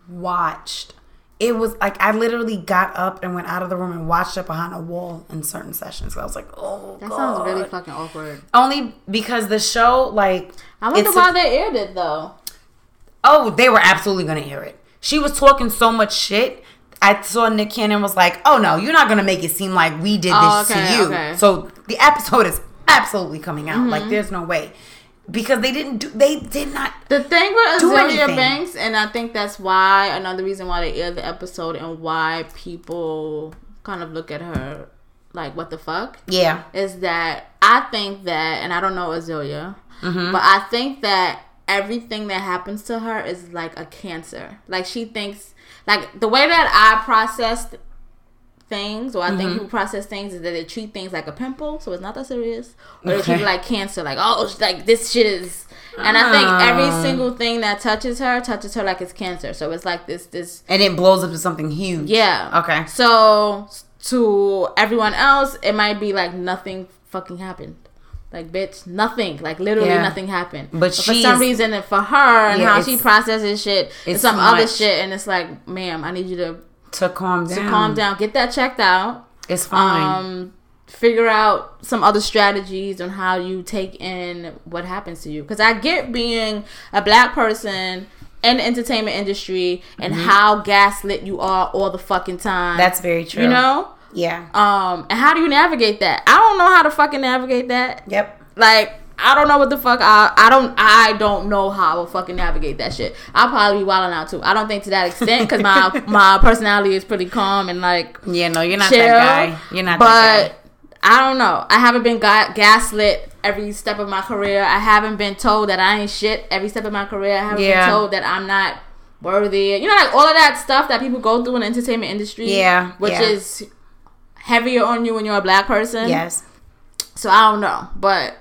watched. It was like I literally got up and went out of the room and watched it behind a wall in certain sessions. I was like, oh, that God. sounds really fucking awkward. Only because the show, like, I wonder why they aired it though. oh, they were absolutely gonna hear it. She was talking so much shit. I saw Nick Cannon was like, "Oh no, you're not gonna make it seem like we did this Oh, okay, to you." okay. So the episode is absolutely coming out. Mm-hmm. Like, there's no way because they didn't do. They did not. The thing with Azealia. Banks, and I think that's why another reason why they aired the episode and why people kind of look at her like, what the fuck? Yeah, Is that I think that, and I don't know Azealia, Mm-hmm. but I think that everything that happens to her is like a cancer. Like she thinks, like the way that I processed things, or I Mm-hmm. think people process things, is that they treat things like a pimple, so it's not that serious, or they treat like cancer, like oh, like this shit is. And I think every Ah. single thing that touches her touches her like it's cancer. So it's like this, this, and it blows up to something huge. yeah. Okay. So to everyone else, it might be like nothing fucking happened. Like bitch, nothing. Like literally Yeah. nothing happened. But for some reason, and for her and Yeah, how she processes shit, it's some other shit, and it's like, ma'am, I need you to, To calm down. to calm down, get that checked out. It's fine. Um, figure out some other strategies on how you take in what happens to you. Because I get being a black person in the entertainment industry and how gaslit you are all the fucking time. Mm-hmm. That's very true. you know. Yeah. Um, and how do you navigate that? I don't know how to fucking navigate that. Yep. Like, I don't know what the fuck. I I don't I don't know how I will fucking navigate that shit. I'll probably be wilding out too. I don't think to that extent because my my personality is pretty calm and like Yeah. No, you're not chill. that guy. You're not but that guy. I don't know. I haven't been ga- gaslit every step of my career. I haven't been told that I ain't shit every step of my career. I haven't Yeah. been told that I'm not worthy. You know, like all of that stuff that people go through in the entertainment industry. Yeah, which yeah. is heavier on you when you're a black person. Yes. So I don't know, but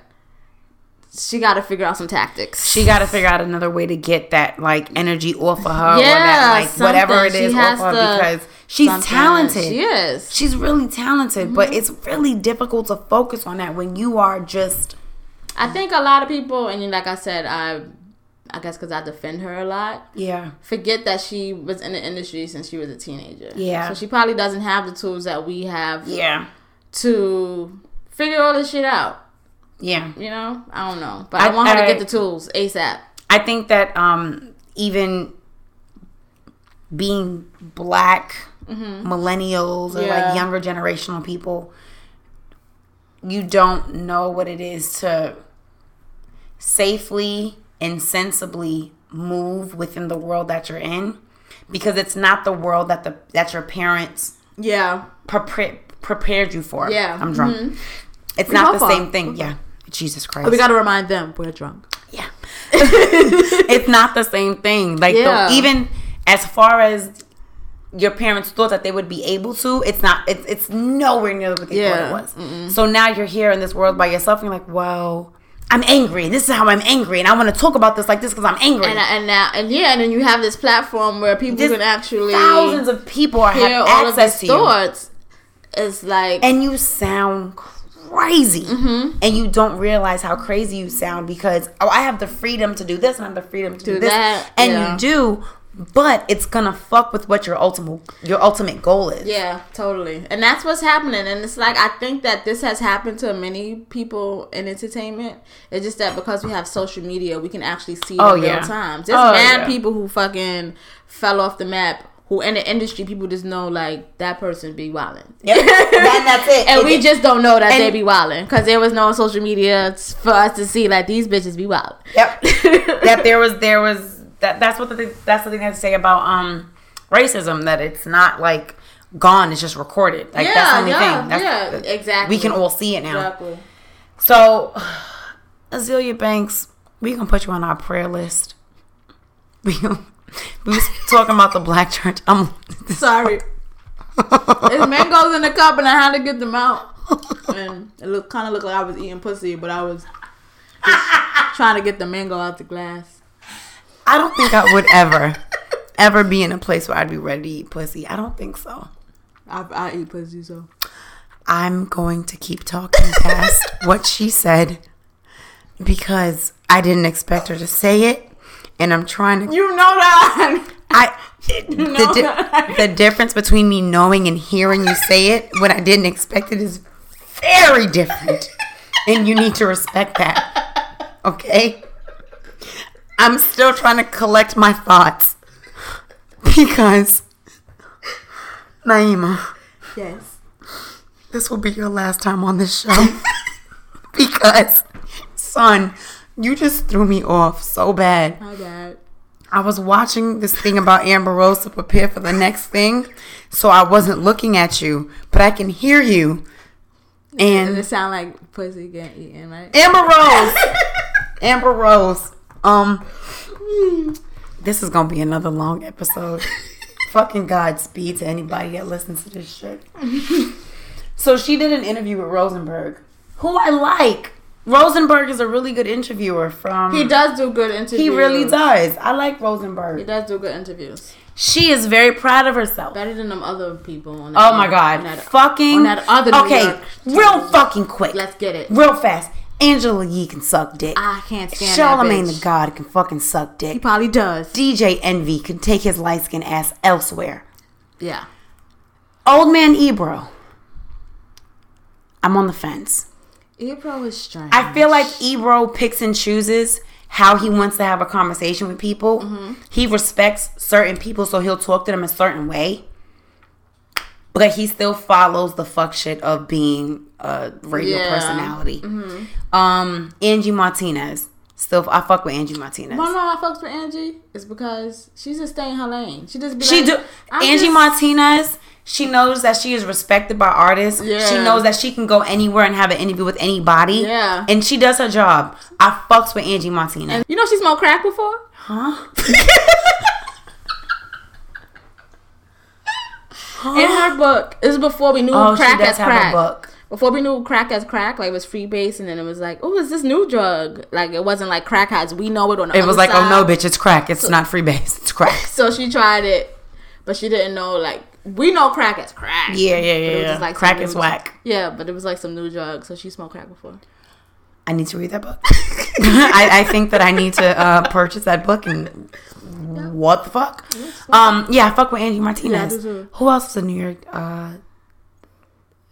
she got to figure out some tactics. She got to figure out another way to get that like energy off of her, or that like whatever it something. is off of her because she's something. talented. She is. She's really talented, Mm-hmm. but it's really difficult to focus on that when you are just I think a lot of people, and like I said, I, I guess because I defend her a lot. yeah. forget that she was in the industry since she was a teenager. Yeah. So she probably doesn't have the tools that we have Yeah. to figure all this shit out. Yeah. You know? I don't know. But I, I- want her to get the tools ASAP. I think that um even being black millennials or Mm-hmm. Yeah. like younger generational people you don't know what it is to safely and sensibly move within the world that you're in because it's not the world that the that your parents Yeah. prepare, prepared you for. Yeah. I'm drunk. It's We not the same thing. Yeah. Jesus Christ. We got to remind them we're drunk. Yeah. it's not the same thing. Like Yeah. the, even as far as your parents thought that they would be able to, it's not. It's it's nowhere near what they Yeah. thought it was. So now you're here in this world by yourself, and you're like, "Whoa, I'm angry. This is how I'm angry, and I want to talk about this like this because I'm angry." And, and now, and yeah, and then you have this platform where people Just can actually thousands of people have access to you, thoughts. It's like, and you sound crazy, Mm-hmm. and you don't realize how crazy you sound because oh, I have the freedom to do this, and I have the freedom to do, Do this, that, and yeah. you do, but it's gonna fuck with what your ultimate your ultimate goal is. Yeah, totally. And that's what's happening. And it's like I think that this has happened to many people in entertainment. It's just that because we have social media, we can actually see it Oh, in real time. There's Oh, mad yeah. people who fucking fell off the map. Who in the industry, people just know like that person be wilding. Yep. and that's it. And we just don't know that they be wilding because there was no social media for us to see like these bitches be wild. Yep. that there was there was that that's what the that's the thing I have to say about um racism that it's not like gone it's just recorded like that's the only thing that's, yeah, exactly. we can all see it now exactly. so Azealia Banks we gonna put you on our prayer list we gonna- we was talking about the black church I'm Sorry. It's mangoes in the cup, and I had to get them out. And it looked kind of looked like I was eating pussy, but I was just trying to get the mango out the glass. I don't think I would ever ever be in a place where I'd be ready to eat pussy I don't think so I, I eat pussy, so I'm going to keep talking past what she said because I didn't expect her to say it, and I'm trying to. you know that. I the, know di- that. the difference between me knowing and hearing you say it when I didn't expect it is very different, and you need to respect that. Okay. I'm still trying to collect my thoughts because Naima, Yes. this will be your last time on this show because, son, you just threw me off so bad. My bad. I was watching this thing about Amber Rose to prepare for the next thing, so I wasn't looking at you, but I can hear you. And And it sound like pussy getting eaten, right? Amber Rose, Amber Rose. Um, this is gonna be another long episode. Fucking Godspeed to anybody that listens to this shit. so she did an interview with Rosenberg, who I like. Rosenberg is a really good interviewer. From He does do good interviews. he really does. I like Rosenberg. He does do good interviews. She is very proud of herself. Better than them other people. On that, Oh my god. that- fucking on that other Okay, real fucking quick. Let's get it. real fast. Angela Yee can suck dick. I can't stand Charlemagne the. God can fucking suck dick. He probably does. DJ Envy can take his light skin ass elsewhere. Yeah. Old man Ebro. I'm on the fence. Ebro is strange. I feel like Ebro picks and chooses how he wants to have a conversation with people. Mm-hmm. He respects certain people, so he'll talk to them a certain way. But he still follows the fuck shit of being a radio Yeah. Mm-hmm. personality. Um, Angie Martinez. Still, I fuck with Angie Martinez. One I fucks with Angie is because she's just staying in her lane. She just be She like, do I'm Angie just- Martinez. She knows that she is respected by artists. Yeah. She knows that she can go anywhere and have an interview with anybody. Yeah. and she does her job. I fucks with Angie Martinez. And you know she smoked crack before. huh? In her book, this is before we knew Oh, crack as crack. Before we knew crack as crack, like it was freebase, and then it was like, oh, is this new drug? Like it wasn't like crack as we know it on It was like, oh no, bitch, it's crack. It's not free base. It's crack. So she tried it, but she didn't know like we know crack as crack. Yeah, yeah, yeah. yeah. just, like, crack is whack. Yeah, but it was like some new drug. So she smoked crack before. I need to read that book. I, I think that I need to uh, purchase that book and what the fuck? Um, yeah, fuck with Angie Martinez. Yeah, I do too. Who else is a New York uh,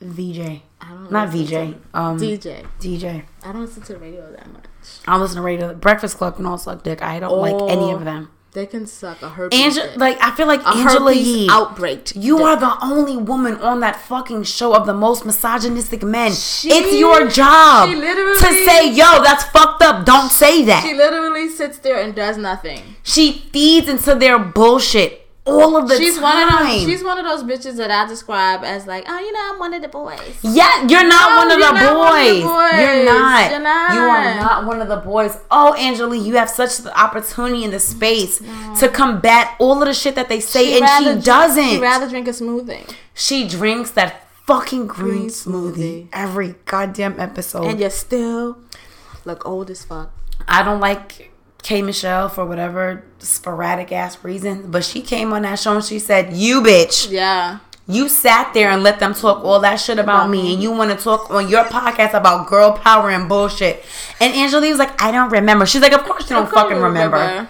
VJ? I don't Not listen VJ. Um, DJ. DJ. I don't listen to the radio that much. I listen to radio. Breakfast Club can all suck dick. I don't like any Oh. of them. They can suck a herpes. Angela, like I feel like a Angela Yee. outbreak. You dick. are the only woman on that fucking show of the most misogynistic men. She- it's your job to say, "Yo, that's fucked up. Don't say that." She literally sits there and does nothing. She feeds into their bullshit all of the she's time. one of those. She's one of those bitches that I describe as like, oh, you know, I'm one of the boys. yeah, you're not No, one of you're the not one of the boys. You're not. You're not. You are not one of the boys. Oh, Angela, you have such the opportunity in the space to combat all of the shit that they say, and she drink- doesn't. She rather drink a smoothie. She drinks that fucking green, Green smoothie, smoothie. every goddamn episode. And you still look old as fuck. I don't like K Michelle for whatever sporadic ass reason, but she came on that show and she said, "You bitch, Yeah. you sat there and let them talk all that shit about me, and you want to talk on your podcast about girl power and bullshit." And Angela was like, "I don't remember." She's like, "Of course you don't fucking remember.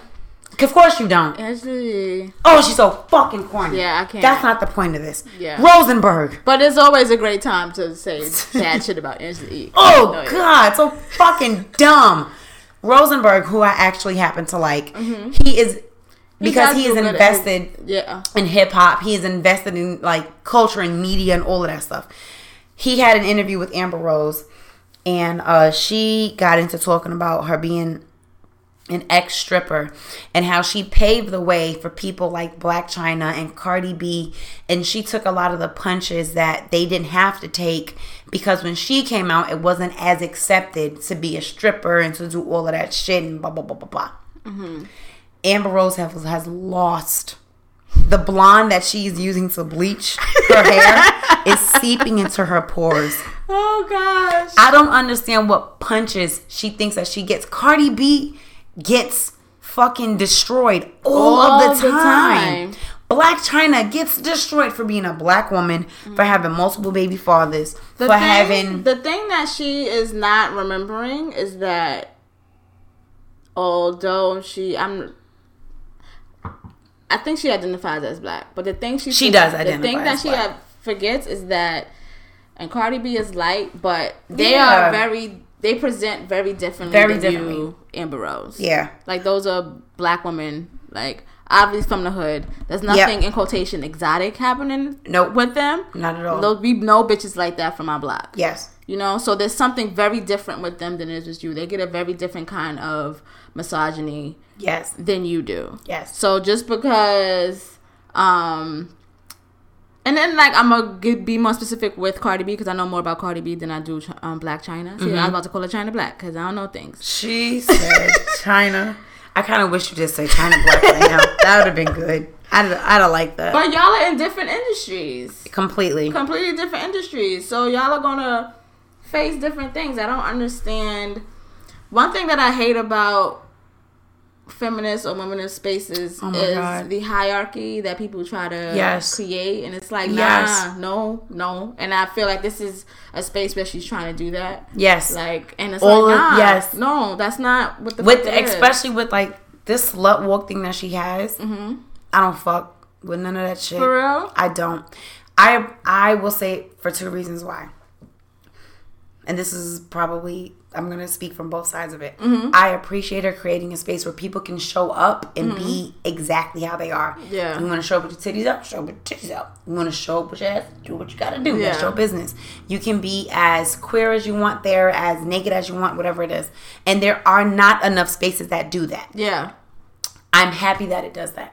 Of course you don't." Actually, Oh, she's so fucking corny. Yeah, I can't. That's not the point of this. Yeah. Rosenberg. but it's always a great time to say bad shit about Angela Yee. Oh God, so fucking dumb. Rosenberg, who I actually happen to like, he is because does he is invested Yeah. in hip hop. He is invested in like culture and media and all of that stuff. He had an interview with Amber Rose, and uh, she got into talking about her being an ex stripper and how she paved the way for people like Blac Chyna and Cardi B. And she took a lot of the punches that they didn't have to take because when she came out, it wasn't as accepted to be a stripper and to do all of that shit and blah, blah, blah, blah, blah. Mm-hmm. Amber Rose has, has lost. The blonde that she's using to bleach her hair is seeping into her pores. Oh gosh. I don't understand what punches she thinks that she gets. Cardi B gets fucking destroyed all, All of the the time. Blac Chyna gets destroyed for being a black woman, for having multiple baby fathers, The for thing, having the thing that she is not remembering is that although she I'm I think she identifies as black, but the thing she She does identify. The thing that she black. forgets is that and Cardi B is light, but they Yeah. are very they present very differently Very than differently. you, Amber Rose. yeah. Like those are black women. Like obviously from the hood. There's nothing in quotation exotic happening Nope. with them. Not at all. There'll be no bitches like that from my block. Yes. You know, so there's something very different with them than it is with you. They get a very different kind of misogyny Yes. than you do. Yes. So just because, um, and then like I'm gonna get, be more specific with Cardi B because I know more about Cardi B than I do um, Blac Chyna. See, Mm-hmm. I was about to call her China Black because I don't know things. She said China. I kind of wish you just say China black right now. That would have been good. I'd, I'd have liked that. But y'all are in different industries, Completely. completely different industries. So y'all are gonna face different things. I don't understand. One thing that I hate about feminist or womenist spaces Oh is God. the hierarchy that people try to Yes. create and it's like nah Yes. no no and i feel like this is a space where she's trying to do that Yes. like and it's All like of- yes. no that's not what the with fuck it is. especially with like this slut walk thing that she has. Mhm. I don't fuck with none of that shit. for real I don't. I I will say for two reasons why. And this is probably I'm gonna speak from both sides of it. Mm-hmm. I appreciate her creating a space where people can show up and be exactly how they are. Mm-hmm. Yeah. You want to show up with your titties up, show up with your titties up. You want to show up with your ass, do what you gotta do. That's your business. You can be as queer as you want there, as naked as you want, whatever it is. And there are not enough spaces that do that. yeah I'm happy that it does that.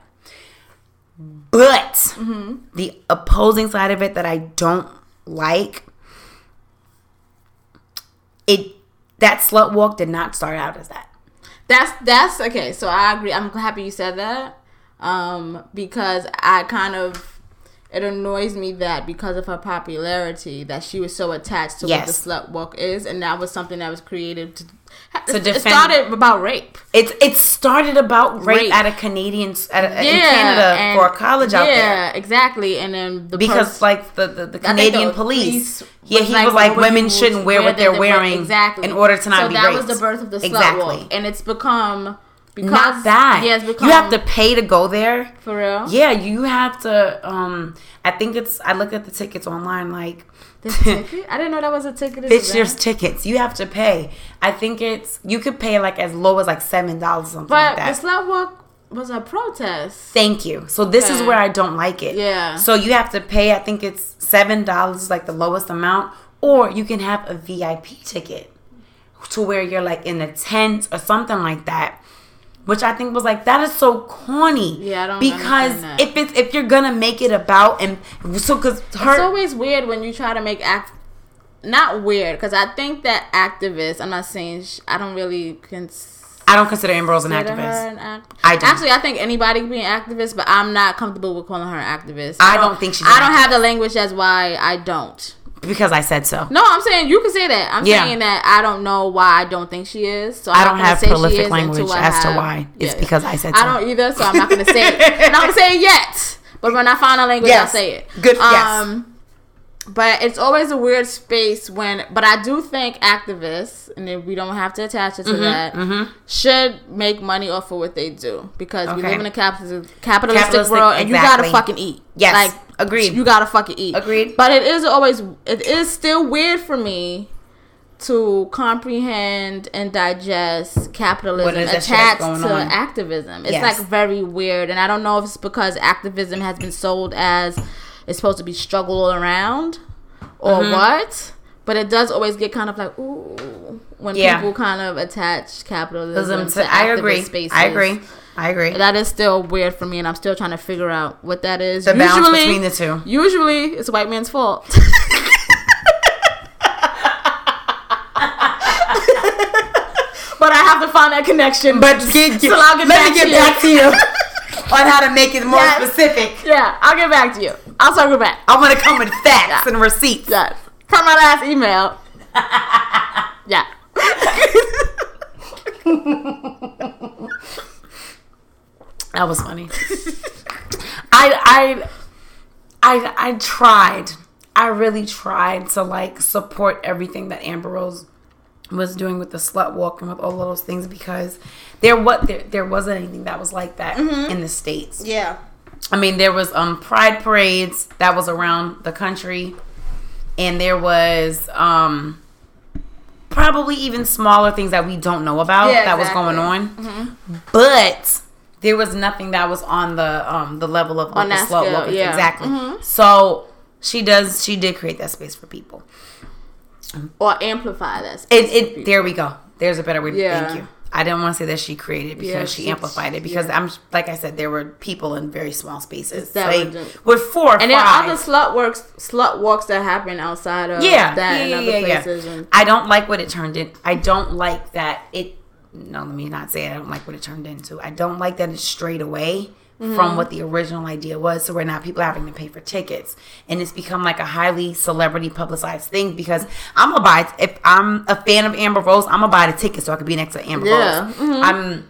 But Mm-hmm. the opposing side of it that I don't like, it that slut walk did not start out as that. That's that's okay. So I agree. I'm happy you said that, um, because I kind of it annoys me that because of her popularity that she was so attached to Yes. what the slut walk is, and that was something that was created to. To it defend- started about rape. It it started about rape, Rape. at a Canadian at a, in Canada and- for a college out there Yeah, exactly. And then the because pers- like the the, the Canadian the police. police Yeah, he like, was like women shouldn't wear what they're the- wearing exactly in order to not so be that raped. was the birth of the slut walk, and it's become because Not that. Yeah, it's become you have to pay to go there. for real. Yeah, you have to. Um, I think it's. I looked at the tickets online. Like, This ticket? I didn't know that was a ticket. bitch, there's tickets. You have to pay. I think it's. You could pay like as low as like seven dollars something But like the that. slut walk was a protest. Thank you. So this is where I don't like it. Yeah. So you have to pay. I think it's seven dollars, like the lowest amount, or you can have a VIP ticket to where you're like in a tent or something like that. Which I think was like that is so corny. Yeah, I don't because if it's if you're gonna make it about and so because her It's always weird when you try to make act. Not weird, because I think that activists. I'm not saying sh- I don't really cons- I don't consider Amber Rose an activist. an act- I don't. Actually, I think anybody can be an activist, but I'm not comfortable with calling her an activist. I don't think she's I don't have the language. That's why I don't. Because I said so. No, I'm saying you can say that. I'm Yeah. saying that I don't know why I don't think she is. So I'm I don't have say prolific language as to why. It's Yeah. because I said I don't either, so I'm not gonna say it. I'm not say it yet. But when I find a language, Yes. I'll say it. Good- yes. Um, But it's always a weird space when. But I do think activists, and we don't have to attach it to that, mhm. should make money off of what they do because we live in a capitalist, capitalistic, Capitalistic, world, and you gotta fucking eat. Yes. like Agreed. You gotta fucking eat. Agreed. But it is always it is still weird for me to comprehend and digest capitalism What is that shit that's attached to on? activism. It's Yes. like very weird, and I don't know if it's because activism has been sold as it's supposed to be struggle all around or Mm-hmm. what. But it does always get kind of like ooh when Yeah. people kind of attach capitalism Listen, to I agree. spaces. I agree. I agree. That is still weird for me, and I'm still trying to figure out what that is. The balance between the two. Usually, it's white man's fault. but I have to find that connection. But get, So I'll get let me get to back to you on how to make it more Yes. specific. yeah, I'll get back to you. I'll circle back. I want to come with facts and receipts. Yes. From my last email. yeah. That was funny. I I I I tried. I really tried to like support everything that Amber Rose was doing with the slut walk and with all of those things because there what there, there wasn't anything that was like that mm-hmm. in the states. Yeah. I mean, there was um pride parades that was around the country, and there was um probably even smaller things that we don't know about Yeah, that was going on. But there was nothing that was on the um the level of On the that slut scale, walk is. yeah. exactly. Mhm. So she does. She did create that space for people. or amplify that. It space it people. there we go. There's a better way. to Yeah. Thank you. I didn't want to say that she created because Yeah, she she- amplified it because I'm like I said there were people in very small spaces That like with four And there are other slut works, slut walks that happen outside of yeah, that yeah, and yeah, other yeah, yeah. places. And I don't like what it turned in. I don't like that it. No, let me not say it. I don't like what it turned into. I don't like that it strayed away Mm-hmm. from what the original idea was. So where now people having to pay for tickets, and it's become like a highly celebrity publicized thing. Because I'm gonna buy if I'm a fan of Amber Rose, I'm gonna buy the ticket so I can be next to Amber Yeah, Rose. mhm. I'm,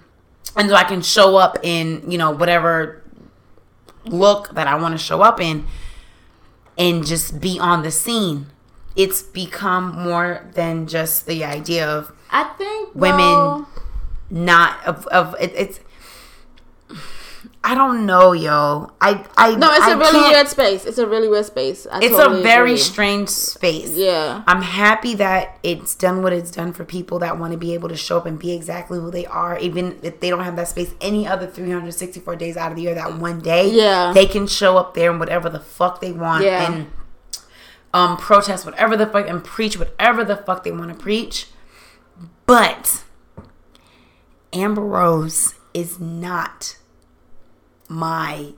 and so I can show up in you know whatever look that I want to show up in and just be on the scene. It's become more than just the idea of I think Women- though, not of of it, it's. I don't know, yo. I I no, it's a a really weird space. It's a really weird space. I It's totally a very agree. strange space. yeah. I'm happy that it's done what it's done for people that want to be able to show up and be exactly who they are, even if they don't have that space any other 364 days out of the year. That one day, Yeah. they can show up there and whatever the fuck they want Yeah. and um protest whatever the fuck and preach whatever the fuck they want to preach. But Amber Rose is not my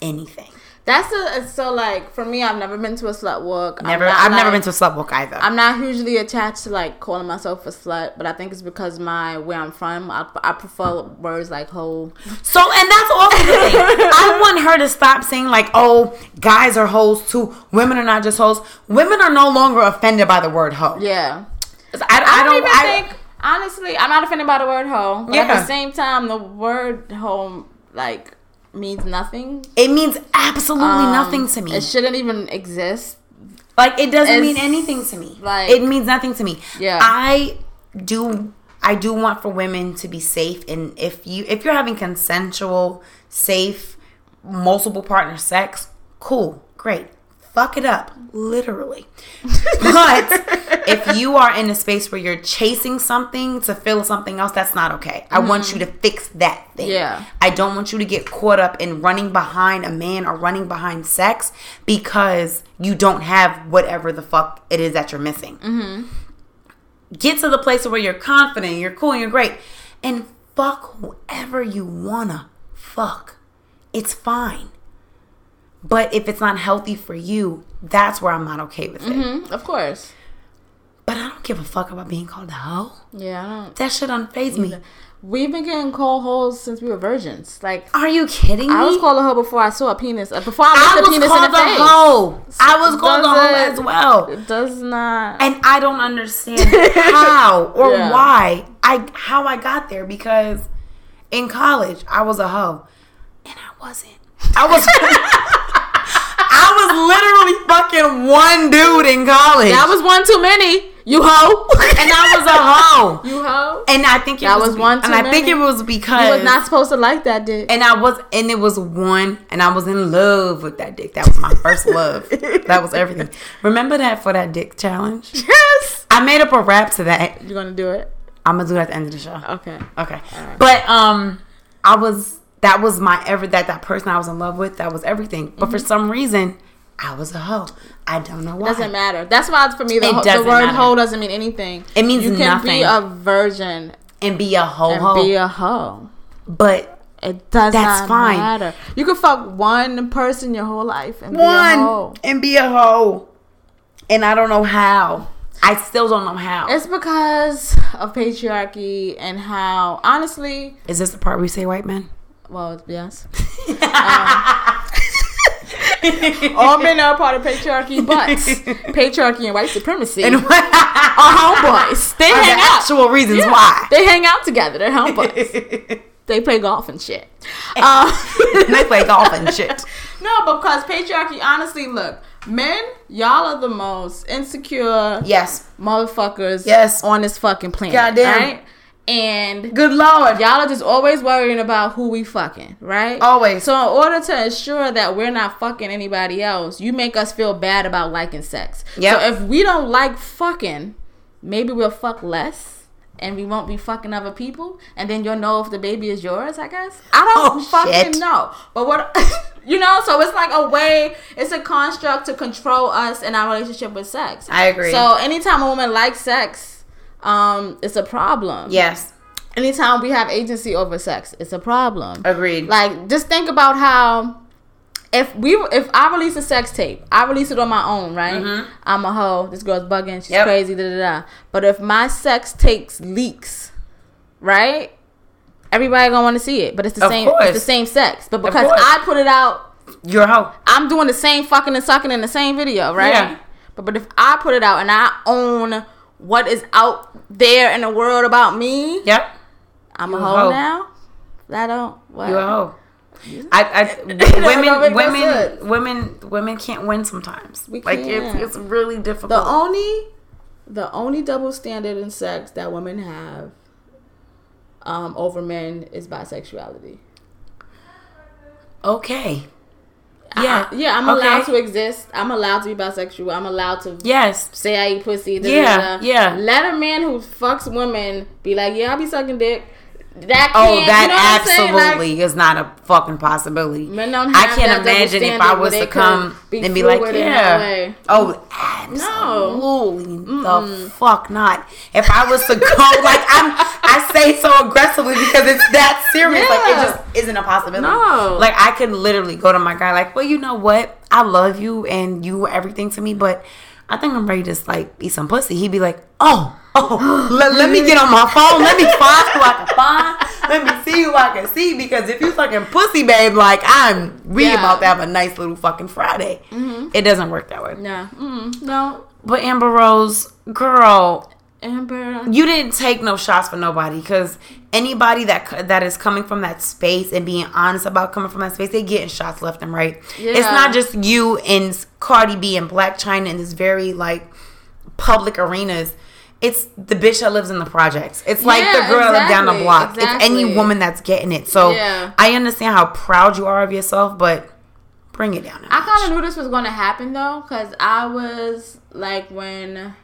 anything. That's a so like for me. I've never been to a slut walk. Never, I've never been to a slut walk either. I'm not hugely attached to like calling myself a slut, but I think it's because my where I'm from. I, I prefer words like hoe. So, and that's also the thing. I want her to stop saying like, "Oh, guys are hoes too. Women are not just hoes. Women are no longer offended by the word hoe." Yeah. I, I I don't even I, think honestly. I'm not offended by the word hoe. But at the same time, the word hoe like means nothing. it means absolutely Um, nothing to me. It shouldn't even exist. Like it doesn't It's mean anything to me. like- it means nothing to me. Yeah. I do I do want for women to be safe and if you if you're having consensual, safe, multiple partner sex, cool, great. Fuck it up, literally. but if you are in a space where you're chasing something to fill something else, that's not okay. I want you to fix that thing. Yeah. I don't want you to get caught up in running behind a man or running behind sex because you don't have whatever the fuck it is that you're missing. Mm-hmm. Get to the place where you're confident, you're cool, you're great, and fuck whoever you wanna fuck. It's fine. But if it's not healthy for you, that's where I'm not okay with it. Mm, of course. But I don't give a fuck about being called a hoe. Yeah. I don't. That shit unfazed me. We've been getting called hoes since we were virgins. Like Are you kidding me? I was called a hoe before I saw a penis. Uh, Before I I looked a penis called in the a face. hoe. I was called a hoe as well. It does not. And I don't understand how or Yeah. why I how I got there because in college I was a hoe and I wasn't. I was I was literally fucking one dude in college. that was one too many. You hoe. and I was a hoe. you hoe. And I think it That was, was one too and I think it was because You was not supposed to like that dick. and I was and it was one and I was in love with that dick. That was my first love. That was everything. Remember that for that dick challenge? yes. I made up a rap to that. You're gonna do it. I'm gonna do it at the end of the show. Okay. Okay. But um I was that was my ever that that person I was in love with, that was everything. But for mm-hmm. some reason, I was a hoe. I don't know why. Doesn't matter. That's why for me. The, ho- the word matter. hoe doesn't mean anything. It means you can be a virgin and be a hoe and hoe. be a hoe. but It does That's not fine. matter. You can fuck one person your whole life and be a one hoe. and be a hoe. And I don't know how. I still don't know how. It's because of patriarchy and how, honestly, Is this the part where we say white men? Well, yes. All men are part of patriarchy, but patriarchy and white supremacy And are homeboys. They are the hang out. actual reasons Yeah. why. They hang out together. They're homeboys. they play golf and shit. Um, they play golf and shit. no, because patriarchy, honestly, look, men, y'all are the most insecure Yes. motherfuckers Yes. on this fucking planet. Goddamn. Right? And Good lord. y'all are just always worrying about who we fucking, right? Always. So in order to ensure that we're not fucking anybody else, you make us feel bad about liking sex. Yeah. So if we don't like fucking, maybe we'll fuck less and we won't be fucking other people, and then you'll know if the baby is yours. I guess I don't Oh, fucking shit. know, but what you know, so it's like a way, it's a construct to control us in our relationship with sex. I agree. So anytime a woman likes sex, um, it's a problem. Yes. Anytime we have agency over sex, it's a problem. Agreed. Like, just think about how if we if I release a sex tape, I release it on my own, right? I'm a hoe. This girl's bugging. She's Mm-hmm. Yep. crazy. Da da da. But if my sex tapes leaks, right? Everybody gonna want to see it, but it's the Of same. course. It's the same sex, but because. I put it out, You're a hoe. I'm doing the same fucking and sucking in the same video, right? Yeah. But but if I put it out and I own what is out there in the world about me, Yep. I'm a You a hoe hoe. now. That don't. What? You're a hoe. I, I women women women women can't win sometimes. We like can't. it's it's really difficult. The only the only double standard in sex that women have um, over men is bisexuality. okay. Yeah. I- yeah, I'm Okay. allowed to exist. I'm allowed to be bisexual. I'm allowed to Yes. say I eat pussy. da, Yeah, da, da. yeah. Let a man who fucks women be like, yeah, I'll be sucking dick. That Oh, that you know what Like, absolutely is not a fucking possibility. Men don't I can't imagine if I was to come be and be like, fluid in that yeah. Oh, absolutely the fuck not. If I was to go, like I'm, I say so aggressively because it's that serious. Like it just isn't a possibility. No. Like I could literally go to my guy, like, well, you know what? I love you and you were everything to me, but I think I'm ready to just like eat some pussy. He'd be like, oh, oh, let, let me get on my phone. Let me find who I can find. Let me see who I can see because if you fucking pussy, babe, like I'm, we Yeah. about to have a nice little fucking Friday. It doesn't work that way. No, mm, no, But Amber Rose, girl, Amber. you didn't take no shots for nobody because anybody that that is coming from that space and being honest about coming from that space, they getting shots left and right. It's not just you and Cardi B and Blac Chyna in this very like public arenas. It's the bitch that lives in the projects. It's like Yeah, the girl live down the exactly, block. It's any woman that's getting it. So Yeah. I understand how proud you are of yourself, but bring it down. I kind of knew this was going to happen though, because I was like when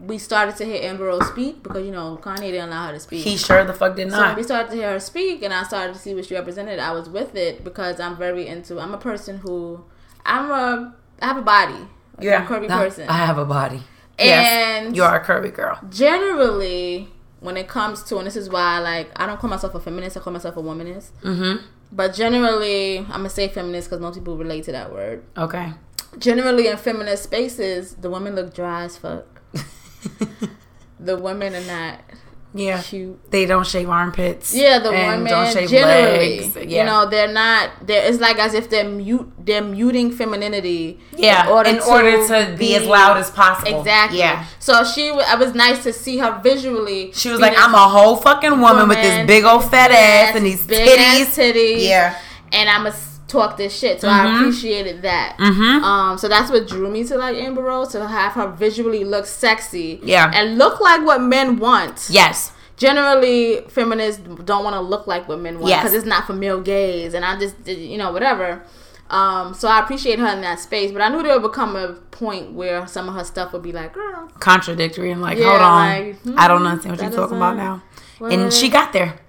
we started to hear Amber Rose speak, because you know Kanye didn't allow her to speak. He sure the fuck did so not. we started to hear her speak, and I started to see what she represented, I was with it because I'm very into. I'm a person who I'm a I have a body. Like, I'm a curvy person. I have a body. And- yes, you are a curvy girl. Generally, when it comes to, and this is why like I don't call myself a feminist, I call myself a womanist. Mm-hmm. But generally, I'm gonna say feminist because most people relate to that word. Okay. generally in feminist spaces, the women look dry as fuck. the women are not Yeah. cute. They don't shave armpits. Yeah, the women don't shave generally, legs. you know, they're not. They're, it's like as if they're mute. They're muting femininity. yeah. In order, to, be, as loud as possible. Exactly. Yeah. So she, it was nice to see her visually. She was like, I'm a whole fucking woman, with this big old fat ass and these big titties. ass titties. Yeah. and I'm gonna talk this shit. So I appreciated that. Mm-hmm. Um, so that's what drew me to like Amber Rose to have her visually look sexy. Yeah. and look like what men want. Yes. Generally, feminists don't want to look like what men want Yes. because it's not for male gaze, and I just you know whatever. Um, so I appreciate her in that space, but I knew there would become a point where some of her stuff would be like, girl, Contradictory and like, Yeah, hold on. like, hmm, I don't understand what you're talking about now. And she got there.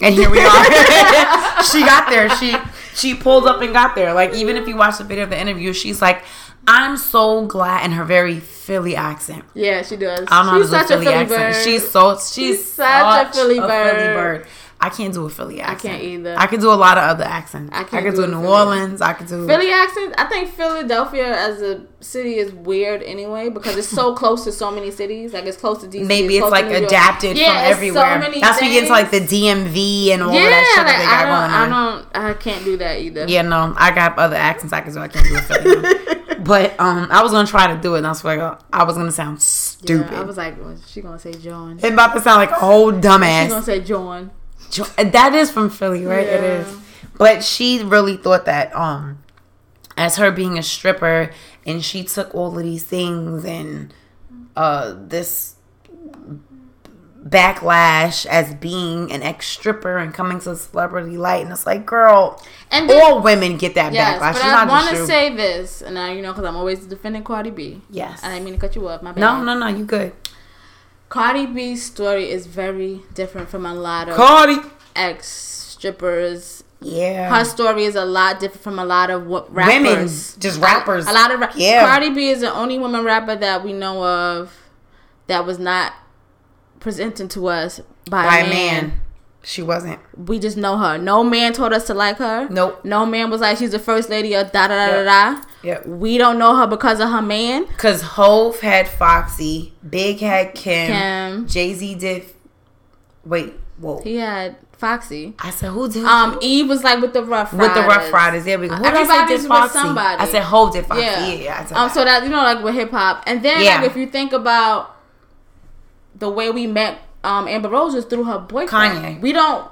And here we are. she got there. She she pulled up and got there. Like even if you watch the video of the interview, she's like, I'm so glad in her very Philly accent. yeah, she does. I don't know she's such a a Philly Philly accent. bird. She's so she's, such a Philly bird. I can't do a Philly accent. I can't either. I can do a lot of other accents. I I, can do do New Philly Orleans. I can do Philly accent. I think Philadelphia as a city is weird anyway because it's so close to so many cities. Like it's close to DC. Maybe it's close like to New York. adapted Yeah, from it's so everywhere. many That's when you get into like the. DMV and all yeah, that shit like, that they got I don't, going on. I don't. I can't do that either. Yeah, no, I got other accents I can do. I can't do a Philly. But um, I was gonna try to do it, and I was oh, I was gonna sound Yeah, stupid. I was like, well, she gonna say jawn. it's about to sound like a whole dumbass. She gonna say jawn. That is from Philly, right? It Yeah. is. But she really thought that um, as her being a stripper, and she took all of these things and uh this backlash as being an ex stripper and coming to celebrity light, and it's like, girl, And then, all women get that yes, backlash. but I want to say this, and I, you know, because I'm always defending Cardi B. yes. I didn't mean to cut you off. My bad. No, no, no, you good. Cardi B's story is very different from a lot of Cardi. ex strippers. Yeah. Her story is a lot different from a lot of what rappers. Women, just rappers. A, a lot of ra- Yeah. Cardi B is the only woman rapper that we know of that was not presented to us by, By a man. man. She wasn't. We just know her. No man told us to like her. Nope. No man was like she's the first lady of da da da Yep. da da. Yep. We don't know her because of her man. Cause Hove had Foxy, Big had Kim, Kim. Jay Z did. Wait, whoa! He had Foxy. I said who did? Um, Eve was like with the Ruff Ryders. with the Ruff Ryders. There we go. Who did I say Everybody's did with Foxy? somebody. I said Hove did Foxy. Yeah. Yeah, yeah. I said Um, that. so that you know, like with hip hop, and then Yeah. like if you think about the way we met um Amber Rose is through her boyfriend. Kanye. We don't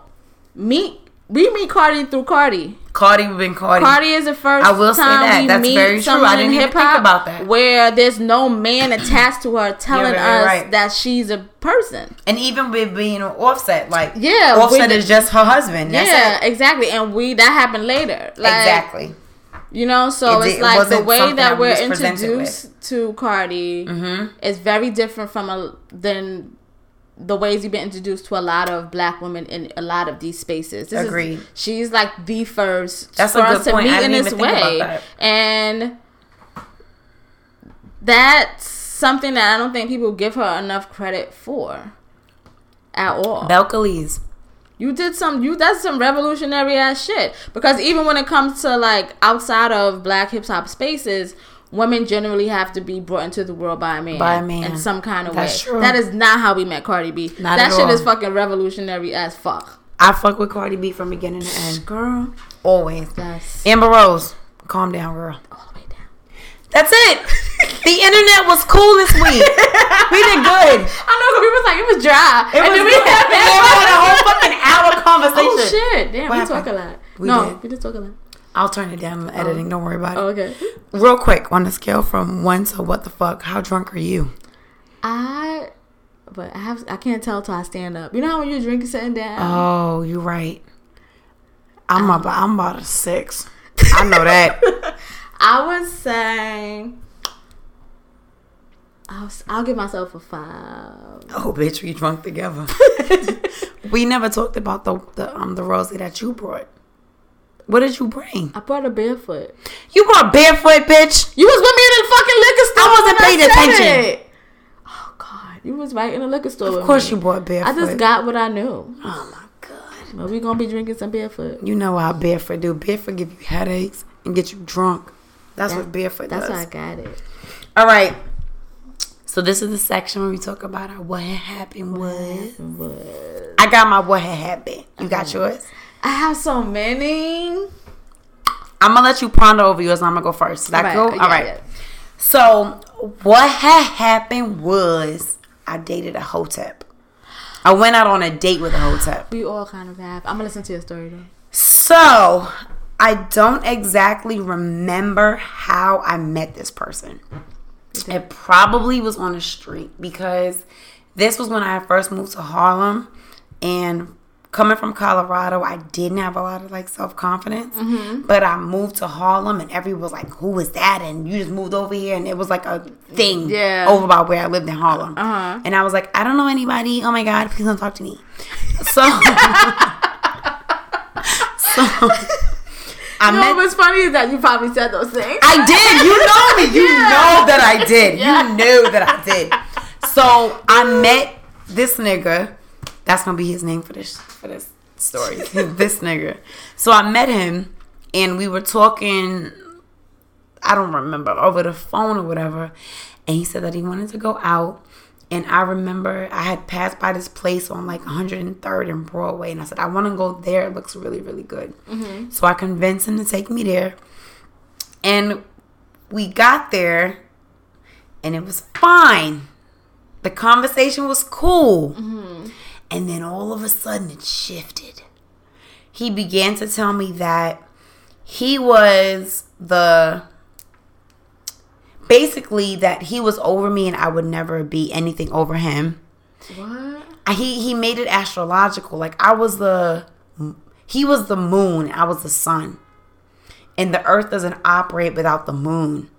meet. We meet Cardi through Cardi. Cardi been Cardi. Cardi is the first I will say that. That's very true. I didn't even think about that. Where there's no man attached to her telling us right. that she's a person. and even with being an Offset, like Yeah, Offset is just her husband. That's yeah, it. exactly. And we that happened later. Like, exactly. You know, so It it's did- it like the way that we're introduced to Cardi Mm-hmm. is very different from a than the ways you've been introduced to a lot of black women in a lot of these spaces. This is- Agreed. she's like the first That's for us to point. Meet in this even think about way, and that's something that I don't think people give her enough credit for at all. Belcalis. You did some you that's some revolutionary ass shit. Because even when it comes to like outside of black hip hop spaces, women generally have to be brought into the world by a man. By a man. In some kind of That's way. true. That is not how we met Cardi B. Not that at shit all. is fucking revolutionary as fuck. I fuck with Cardi B from beginning to end. Girl. Always. Yes. Amber Rose, calm down, girl. All the way down. That's it. the internet was cool this week. we did good. I know we was like it was dry. It and was then we had We had a whole fucking hour conversation. Oh shit. Damn, What we talk a lot. We no, did. we just talk a lot. I'll turn it down in the editing. Don't worry about it. Oh, okay. Real quick, on a scale from one to what the fuck, how drunk are you? I but I have I can't tell till I stand up. You know how when you're drinking sitting down? Oh, you're right. I'm about I'm about a six. I know that. I would say I'll, I'll give myself a five. oh, bitch, we drunk together. we never talked about the the um the rosy that you brought. What did you bring? I brought a barefoot. You brought barefoot, bitch. You was with me in the fucking liquor store. I wasn't paying attention. it. Oh God, you was right in the liquor store. Of course, you brought barefoot. I just got what I knew. Oh my god. But we gonna be drinking some barefoot. You know how barefoot do. Barefoot give you headaches and get you drunk. That's what barefoot That's does. That's why I got it. All right. So this is the section where we talk about our what had happened was. But I got my what had happened. You got yours. I have so many. I'm gonna let you ponder over yours. and I'm gonna go first. Is that Right, cool? yeah, All right. yeah. So what had happened was I dated a hotep. I went out on a date with a hotep. We all kind of have. I'm gonna listen to your story though. So I don't exactly remember how I met this person. It probably was on the street because this was when I first moved to Harlem and coming from Colorado, I didn't have a lot of like self confidence. But I moved to Harlem and everyone was like, Who is that? And you just moved over here and it was like a thing Yeah. over by where I lived in Harlem. Uh-huh. And I was like, I don't know anybody. Oh my God, please don't talk to me. So So I No, met what's funny is that you probably said those things. I did. You know me. You Yeah. know that I did. Yeah. You knew that I did. So I met this nigga. That's gonna be his name for this for this story. this nigga. So I met him, and we were talking. I don't remember over the phone or whatever, and he said that he wanted to go out. And I remember I had passed by this place on like 103rd and Broadway, and I said I want to go there. It looks really, really good. Mm-hmm. So I convinced him to take me there. And we got there and it was fine. The conversation was cool. Mm-hmm. And then all of a sudden it shifted. He began to tell me that he was the basically that he was over me and I would never be anything over him. What? He he made it astrological. Like I was the he was the moon, I was the sun. And the earth doesn't operate without the moon.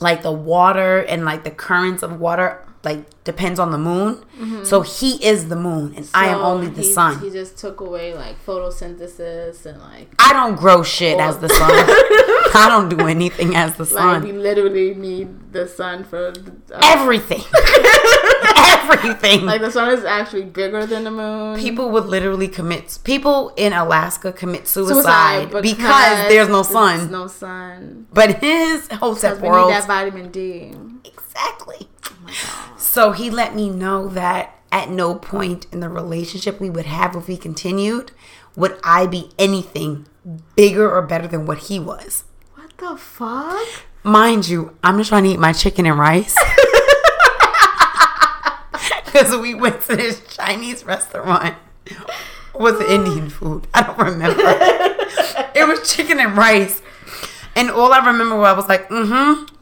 Like the water and like the currents of water like depends on the moon. So he is the moon, and I am only the he, sun. He just took away like photosynthesis and like I don't grow shit as the sun. I don't do anything as the sun. like we literally need the sun for uh, Everything, everything. like the sun is actually bigger than the moon. People would literally commit. People in Alaska commit suicide, because, there's no sun. There's no sun. But his Hotep Because we need that vitamin D. exactly. So he let me know that at no point in the relationship we would have if we continued would I be anything bigger or better than what he was. What the fuck? Mind you, I'm just trying to eat my chicken and rice. Because we went to this Chinese restaurant. Was it Indian food? I don't remember. it was chicken and rice. And all I remember was I was like, mm hmm.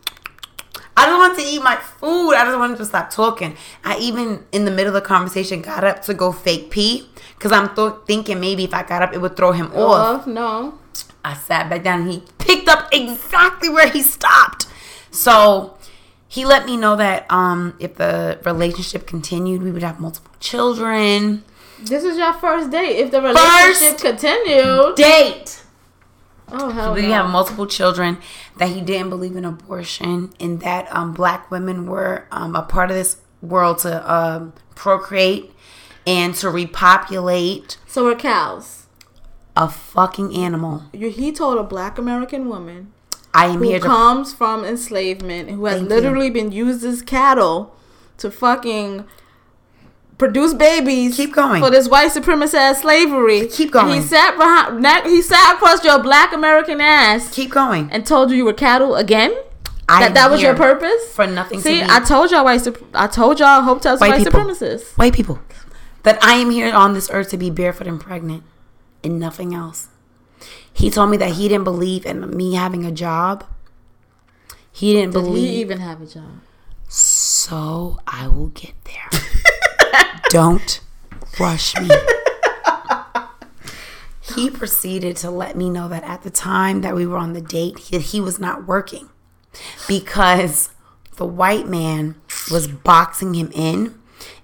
I just want to eat my food. I just wanted to stop talking. I even, in the middle of the conversation, got up to go fake pee. Because I'm th- thinking maybe if I got up, it would throw him off. Oh no. I sat back down and he picked up exactly where he stopped. So he let me know that um, if the relationship continued, we would have multiple children. This is your first date. If the relationship First continued, Date. Oh hell We no. have multiple children. That he didn't believe in abortion, and that um, black women were um, a part of this world to um, procreate and to repopulate So we're cows. a fucking animal. He told a black American woman I am who here to comes from enslavement, who has Thank you. literally been used as cattle to fucking produce babies. Keep going. for this white supremacist ass slavery. Keep And going. he sat behind. He sat across your black American ass keep going. and told you you were cattle again. I that that was your purpose. for nothing See, I told y'all white. I told y'all hope to White white, people. supremacists. white people that I am here on this earth to be barefoot and pregnant and nothing else. He told me that he didn't believe in me having a job. He didn't Did believe. he even have a job? so I will get there. Don't rush me. He proceeded to let me know that at the time that we were on the date, he, he was not working because the white man was boxing him in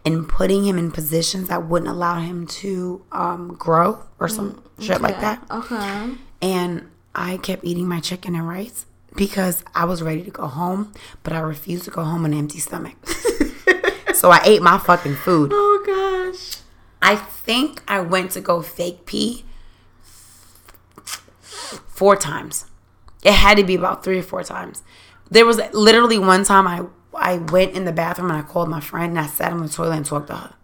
and putting him in positions that wouldn't allow him to um, grow or some shit like that. Okay. And I kept eating my chicken and rice because I was ready to go home, but I refused to go home on an empty stomach. so I ate my fucking food. Oh gosh. I think I went to go fake pee four times. It had to be about three or four times. There was literally one time I I went in the bathroom and I called my friend and I sat on the toilet and talked to her.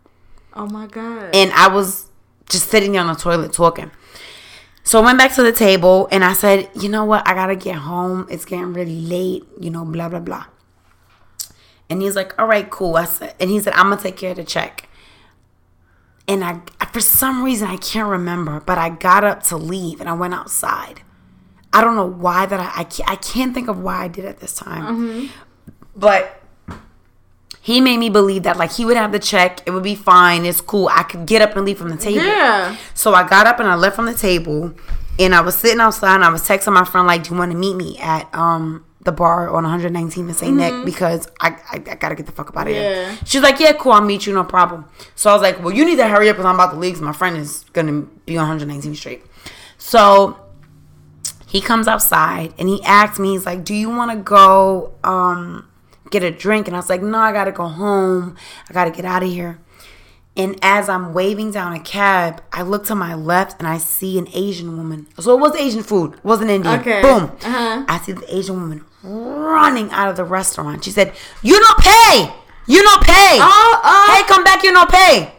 Oh my god. And I was just sitting there on the toilet talking. So I went back to the table and I said, you know what? I gotta get home. It's getting really late, you know, blah blah blah. And he's like, all right, cool. I said, and he said, I'm gonna take care of the check. And I, for some reason, I can't remember, but I got up to leave and I went outside. I don't know why that I, I can't, I can't think of why I did it this time. But he made me believe that like he would have the check, it would be fine, it's cool. I could get up and leave from the table. yeah. So I got up and I left from the table, and I was sitting outside and I was texting my friend like, "Do you want to meet me at um the bar on 119th in St. Nick because I, I I gotta get the fuck up out of Yeah. here." She's like, "Yeah, cool, I'll meet you, no problem." So I was like, "Well, you need to hurry up because I'm about to leave. 'cause my friend is gonna be on 119th Street." So he comes outside and he asks me, he's like, "Do you want to go um get a drink?" And I was like, "No, I gotta go home. I gotta get out of here." And as I'm waving down a cab, I look to my left and I see an Asian woman. So it was Asian food, it wasn't Indian. Okay. Boom. Uh-huh. I see the Asian woman running out of the restaurant. She said, "You don't pay. You don't pay. Oh, oh. Hey, come back. You don't pay."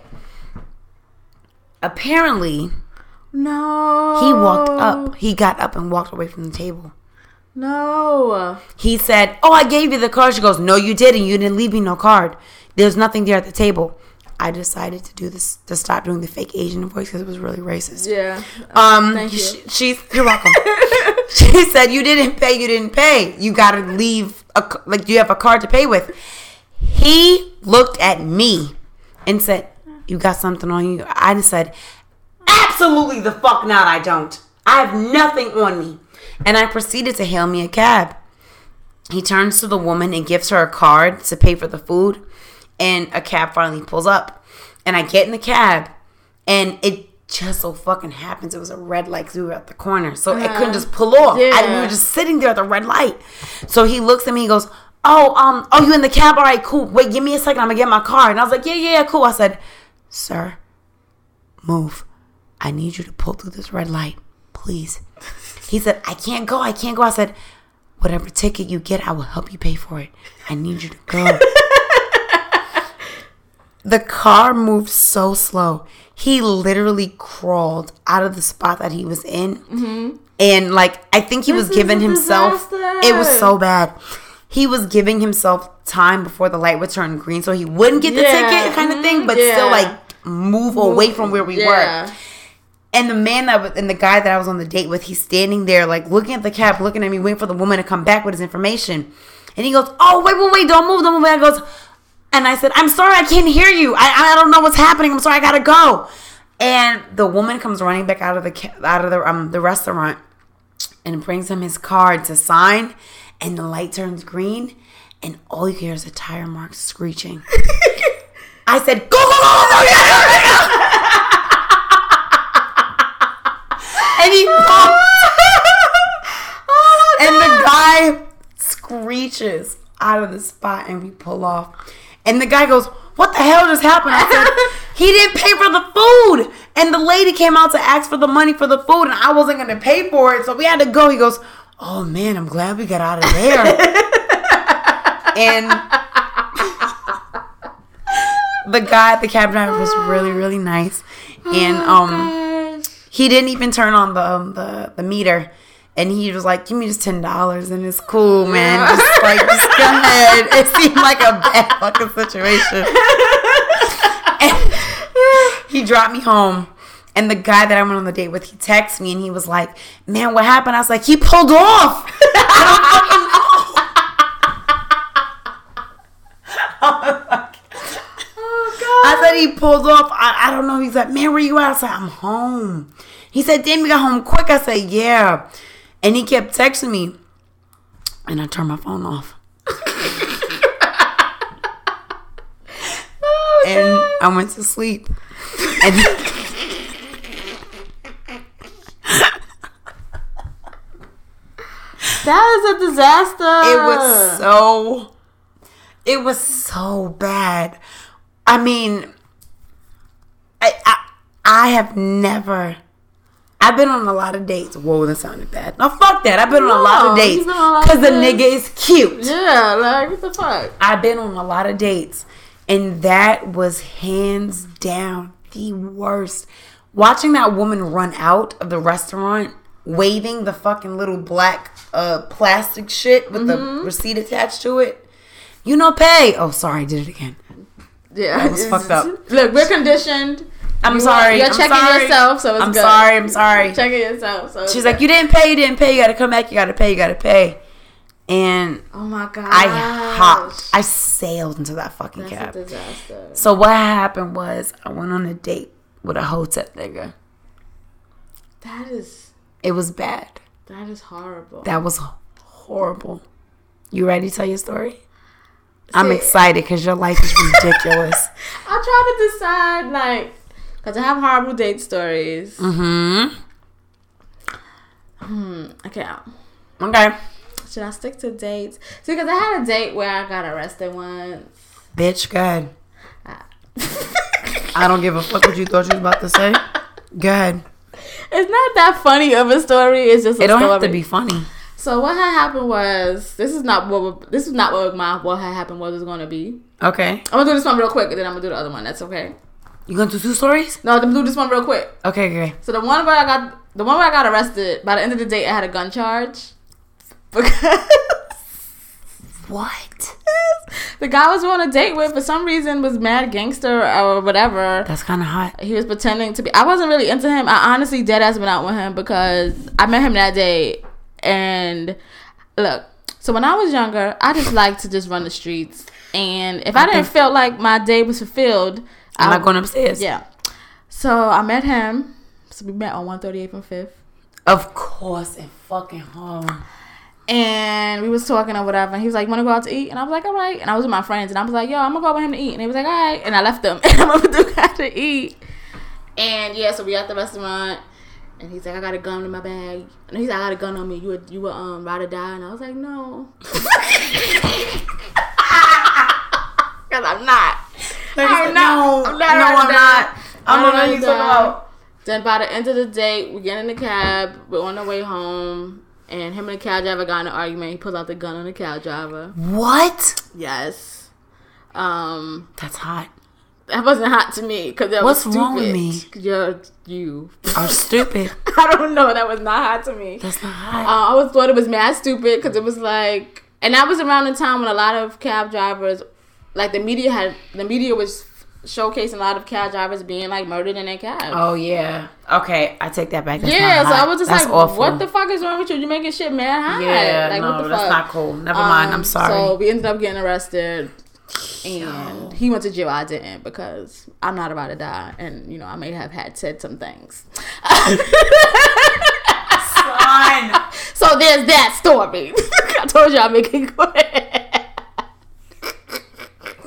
Apparently, No. he walked up. He got up and walked away from the table. No. He said, "Oh, I gave you the card." She goes, "No, you didn't. You didn't leave me no card. There's nothing there at the table." I decided to do this to stop doing the fake Asian voice because it was really racist. Yeah. Um, Thank you. sh- she's you're welcome. she said, "You didn't pay. You didn't pay. You got to leave a like you have a card to pay with." He looked at me and said, "You got something on you?" I just said, "Absolutely the fuck not. I don't. I have nothing on me." And I proceeded to hail me a cab. He turns to the woman and gives her a card to pay for the food. And a cab finally pulls up, and I get in the cab, and it just so fucking happens it was a red light 'cause we were at the corner, so I couldn't just pull off. I, we were just sitting there at the red light. So he looks at me, he goes, "Oh, um, oh, you in the cab? All right, cool. Wait, give me a second. I'm gonna get my car." And I was like, "Yeah, yeah, yeah, cool." I said, "Sir, move. I need you to pull through this red light, please." He said, "I can't go. I can't go." I said, "Whatever ticket you get, I will help you pay for it. I need you to go." the car moved so slow. He literally crawled out of the spot that he was in. And like I think he was Mm-hmm. giving himself disaster. it was so bad. He was giving himself time before the light would turn green so he wouldn't get the Yeah, ticket kind of thing, but still yeah. like move away from where we Yeah. were. And the man that was, and the guy that I was on the date with, he's standing there like looking at the cab, looking at me, waiting for the woman to come back with his information. And he goes, "Oh wait, wait, wait! Don't move, don't move!" And I goes, and I said, "I'm sorry, I can't hear you. I, I don't know what's happening. I'm sorry, I gotta go." And the woman comes running back out of the out of the um the restaurant and brings him his card to sign, and the light turns green, and all you hear is a tire mark screeching. I said, "Go, go, go, go, go, yeah, yeah, yeah." and he pumped. and the guy screeches out of the spot, and we pull off. And the guy goes, "What the hell just happened?" I said, "He didn't pay for the food." And the lady came out to ask for the money for the food, and I wasn't gonna pay for it, so we had to go. He goes, "Oh man, I'm glad we got out of there." and the guy at the cab driver was really, really nice, and um he didn't even turn on the um, the the meter, and he was like, "Give me just ten dollars, and it's cool, man. Just like, just go ahead." It seemed like a bad fucking situation. And he dropped me home, and the guy that I went on the date with, he texted me, and he was like, "Man, what happened?" I was like, "He pulled off." Oh God. I said he pulled off. I, I don't know. He's like, man, where you at? I said, I'm home. He said, damn, you got home quick. I said, yeah. And he kept texting me. And I turned my phone off. Oh, and I went to sleep. And That is a disaster. it was so it was so bad. I mean, I I, I have never. I've been on a lot of dates. Whoa, that sounded bad. No, fuck that. I've been on a lot of dates you've been on a lot because the nigga is cute. Yeah, like what the fuck? I've been on a lot of dates, and that was hands down the worst. Watching that woman run out of the restaurant, waving the fucking little black uh, plastic shit with the receipt attached to it. You know, pay. Oh, sorry, I did it again. Yeah, That was fucked up. Look, we're conditioned. I'm You sorry. You're I'm checking sorry. yourself, so it's I'm good. sorry. I'm sorry. Checking yourself. So She's good. like, you didn't pay. You didn't pay. You got to come back. You got to pay. You got to pay. And oh my god, I hopped. I sailed into that fucking That's cab. a disaster. So what happened was I went on a date with a hotep nigga. That is It was bad. that is horrible. That was horrible. You ready to tell your story? I'm See- excited because your life is ridiculous. I try to decide like because I have horrible date stories. mm-hmm. Hmm. Okay. Okay. Should I stick to dates? See, because I had a date where I got arrested once. Bitch, good. ahead. Ah. I don't give a fuck what you thought you was about to say. Good. It's not that funny of a story. It's just a It don't story. have to be funny. So what had happened was this is not what this is not what my what had happened was going to be. Okay. I'm gonna do this one real quick, and then I'm gonna do the other one. That's okay. You gonna do two stories? No, I'm do this one real quick. Okay, okay. So the one where I got the one where I got arrested. By the end of the day, I had a gun charge because What? the guy I was on a date with for some reason was mad gangster or whatever. That's kind of hot. He was pretending to be. I wasn't really into him. I honestly dead ass been out with him because I met him that day. And look, so when I was younger, I just liked to just run the streets. And if I, didn't feel like my day was fulfilled, I'm not going upstairs. Yeah. So I met him. So we met on 138th and 5th. Of course, in fucking home. And we was talking or whatever. And he was like, "Want to go out to eat?" And I was like, "All right." And I was with my friends, and I was like, "Yo, I'm gonna go with him to eat." And he was like, "All right." And I left them, and I went with the guy to eat. And yeah, so we at the restaurant, and he's like, "I got a gun in my bag." And he's like, "I got a gun on me. You would you would um ride or die?" And I was like, "No." Cause I'm not. I'm not. No, I'm not no, I'm not. I don't know I'm what you're talking about. Then by the end of the day, we get in the cab. We're on the way home, and him and the cab driver got in an argument. He pulls out the gun on the cab driver. What? Yes. Um, That's hot. that wasn't hot to me because that What's was stupid. wrong with me? You're you. I'm stupid. I don't know. That was not hot to me. That's not hot. Uh, I always thought it was mad stupid because it was like, and that was around the time when a lot of cab drivers, like the media had, the media was showcasing a lot of cab drivers being like murdered in their cab. oh yeah. Okay, I take that back. That's yeah, so I was just That's like, awful. what the fuck is wrong with you? You making shit mad hot. Yeah, like, no, what the that's fuck? not cool. Never mind. I'm Um, sorry. So we ended up getting arrested. And he went to jail. I didn't because I'm not about to die, and you know I may have had said some things. Fine. So there's that story. I told you I'm making quick.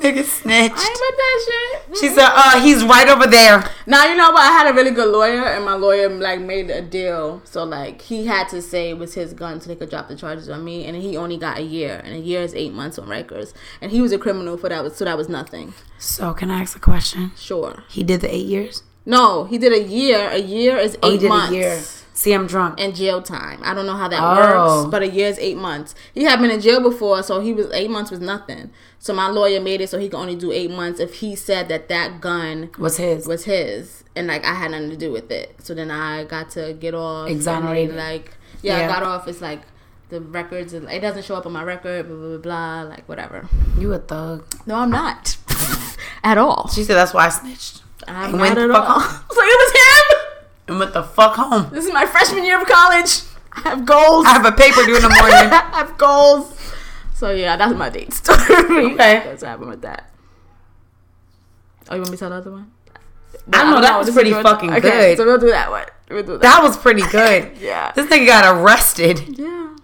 Nigga snitched. I ain't with that shit. She said, "Uh, he's right over there." Now you know what? I had a really good lawyer, and my lawyer like made a deal. So like he had to say it was his gun so they could drop the charges on me, and he only got a year, and a year is eight months on records, and he was a criminal for that, so that was nothing. So can I ask a question? Sure. He did the eight years. No, he did a year. A year is eight Oh, he did months. See, I'm drunk. in jail time. I don't know how that Oh. works, but a year is eight months. He had been in jail before, so he was eight months was nothing. So my lawyer made it so he could only do eight months if he said that that gun was his. was his and like I had nothing to do with it. So then I got to get off, Exonerated. Like yeah, Yeah. I got off. It's like the records. It doesn't show up on my record. Blah blah blah. blah like whatever. you a thug. No, I'm not at all. She said that's why I snitched. I'm And not went at all. So it was. And went the fuck home. This is my freshman year of college. I have goals. I have a paper due in the morning. I have goals. So yeah, that's my date story. Okay. That's what happened with that. Oh, you want me to tell the other one? I know that was pretty fucking okay, good. So we'll do that one. We'll do that. That was pretty good. yeah. This nigga got arrested. Yeah.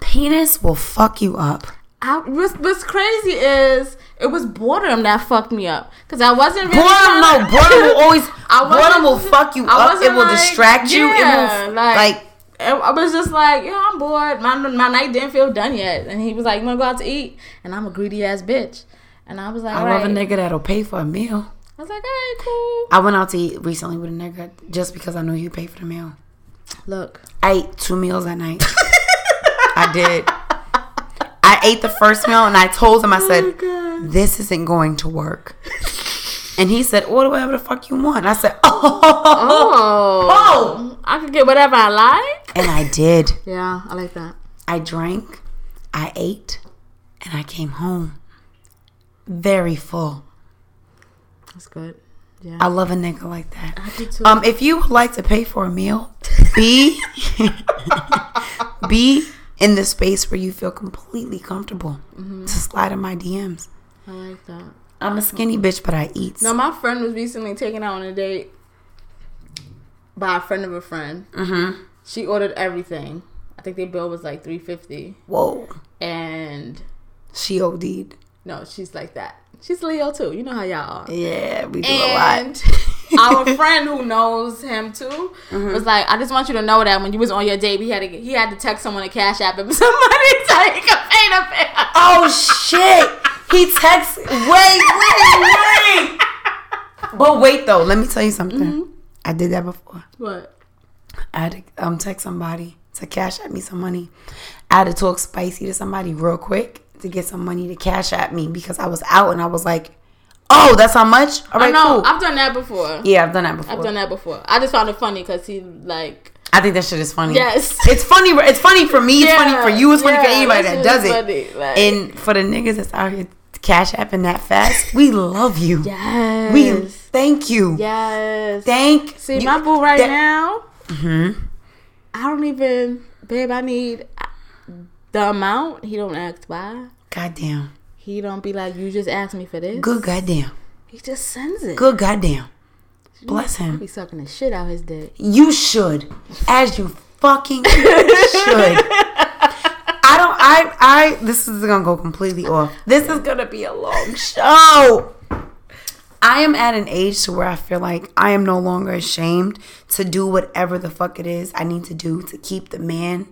Penis will fuck you up. I, what's, what's crazy is it was boredom that fucked me up because I wasn't really Boredom, no, boredom will always. Boredom will fuck you I up. It will like- distract you. yeah, it will like- like, I was just like, yeah, I'm bored. My my night didn't feel done yet, and he was like, "You wanna go out to eat?" And I'm a greedy ass bitch, and I was like, I "All love a nigga that'll pay for a meal. I was like, "All right, cool." I went out to eat recently with a nigga just because I knew he'd pay for the meal. Look, I ate two meals that night. I did. I ate the first meal and I told him, I said, God. this isn't going to work. And he said, order whatever the fuck you want. I said, oh. Oh. I could get whatever I like. And I did. Yeah, I like that. I drank, I ate, and I came home very full. That's good. Yeah. I love a nigga like that. I do too. Um, if you would like to pay for a meal, be be in the space where you feel completely comfortable Mm-hmm. to slide in my DMs. I like that. I'm a skinny bitch, but I eat. No, my friend was recently taken out on a date by a friend of a friend. mm-hmm. She ordered everything. I think their bill was like three fifty, Whoa, and she OD'd. no, she's like that. She's Leo too. You know how y'all are. Yeah, we do a lot. Our friend who knows him too Mm-hmm. was like, I just want you to know that when you was on your date, he had to he had to text someone to cash app him some money so he could pay the bill. Oh shit! He texts. Wait, wait, wait. But wait though, let me tell you something. Mm-hmm. I did that before. What? I had to um, text somebody to cash app me some money. I had to talk spicy to somebody real quick to get some money to cash app me because I was out and I was like, "Oh, that's how much? All I right, know. cool." I've done that before. yeah, I've done that before. I've done that before. I just found it funny because he like I think that shit is funny. Yes. it's funny. It's funny for me. It's funny for you. It's funny for anybody that that does it. like- and for the niggas that's out here cash apping that fast, we love you. yes, We thank you. yes. Thank See you. my boo right that- now. Mhm. I don't even, babe. I need the amount. He don't ask why. Goddamn. He don't be like, you just asked me for this. Good goddamn. He just sends it. Good goddamn. Bless him. be sucking the shit out his dick. You should, as you fucking should. I don't. I I this is gonna go completely off. This is gonna be a long show. I am at an age to where I feel like I am no longer ashamed to do whatever the fuck it is I need to do to keep the man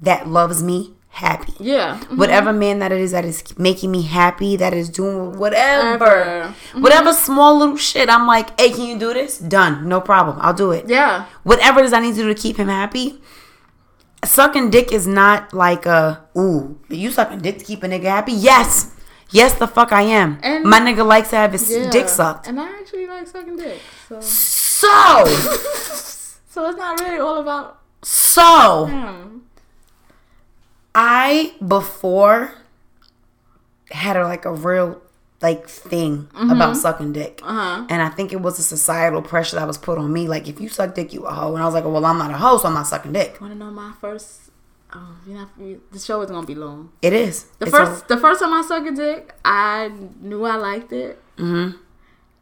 that loves me happy. Yeah. mhm. Whatever man that it is that is making me happy, that is doing whatever, Whatever. whatever small little shit. I'm like, hey, can you do this? Done, no problem. I'll do it. Yeah. Whatever it is I need to do to keep him happy. Sucking dick is not like a ooh. You sucking dick to keep a nigga happy? Yes, yes, the fuck I am. And- My nigga likes to have his yeah. dick sucked. And I actually like sucking dick. So, So, so it's not really all about so. I before had a, like a real like thing about sucking dick, Uh-huh. and I think it was a societal pressure that was put on me. Like if you suck dick, you a hoe, and I was like, well, I'm not a hoe, so I'm not sucking dick. You Want to know my first? Oh, you know, you- the show is gonna be long. It is The It's first, the first time I sucked a dick, I knew I liked it, A, Mhm.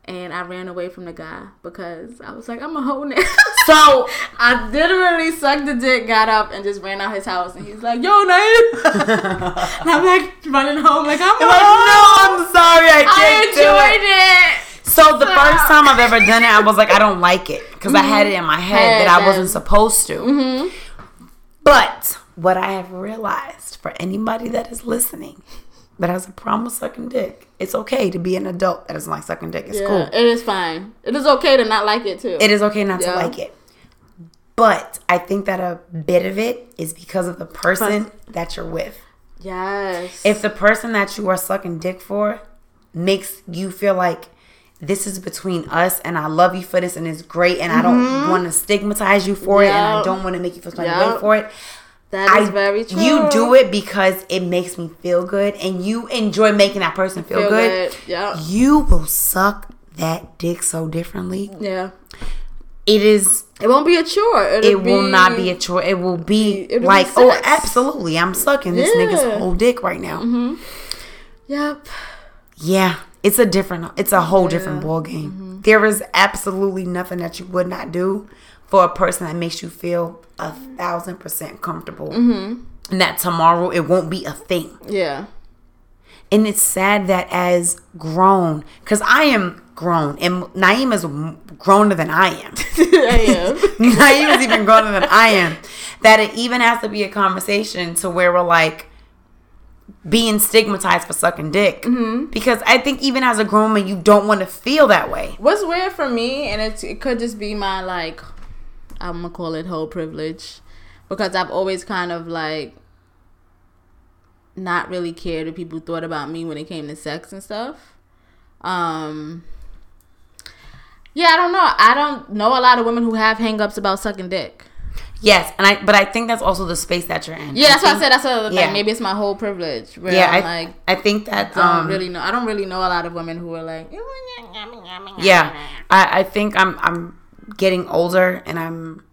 And I ran away from the guy because I was like, I'm a hoe now. So I literally sucked the dick, got up, and just ran out his house, and he's like, "Yo, Naeem," and I'm like running home, like I'm a like, no. I'm sorry, I I can't do it. enjoyed it. So the first time I've ever done it, I was like, I don't like it because I had it in my head Head, that I wasn't supposed to. Mm-hmm. But what I have realized for anybody that is listening that has a problem with sucking dick, it's okay to be an adult that doesn't like sucking dick. It's Yeah, cool. it is fine. It is okay to not like it too. It is okay not Yeah. to like it. But I think that a bit of it is because of the person that you're with. yes. If the person that you are sucking dick for makes you feel like this is between us and I love you for this and it's great and I don't want to stigmatize you for it and I Mm-hmm. Don't want to make you feel some Yep. way for it. That I, very true. You do it because it makes me feel good and you enjoy making that person feel, Feel good. good. Yeah. You will suck that dick so differently. Yeah. It is It won't be a chore. It'll it will not be a chore. It will be It'll be like, oh, absolutely. I'm sucking this Yeah. nigga's whole dick right now. Mm-hmm. Yep. Yeah, it's a different, it's a whole different ball game. Mm-hmm. There is absolutely nothing that you would not do for a person that makes you feel a thousand percent comfortable. Mm-hmm. And that tomorrow it won't be a thing. Yeah. And it's sad that as grown, because I am grown, and Naeem is growner than I am. I am. Naeem is even growner than I am. That it even has to be a conversation to where we're like being stigmatized for sucking dick. Mm-hmm. Because I think even as a grown man, you don't want to feel that way. What's weird for me, and it's, it could just be my like, I'm gonna call it whole privilege, because I've always kind of like not really cared what people thought about me when it came to sex and stuff. Um, yeah, I don't know. I don't know a lot of women who have hangups about sucking dick. Yes, and I but I think that's also the space that you're in. Yeah, that's what I said. That's other yeah. thing. Maybe it's my whole privilege. Where Yeah, I'm I, like, I think that I don't um, really know. I don't really know a lot of women who are like, yeah, I, I think I'm I'm getting older and I'm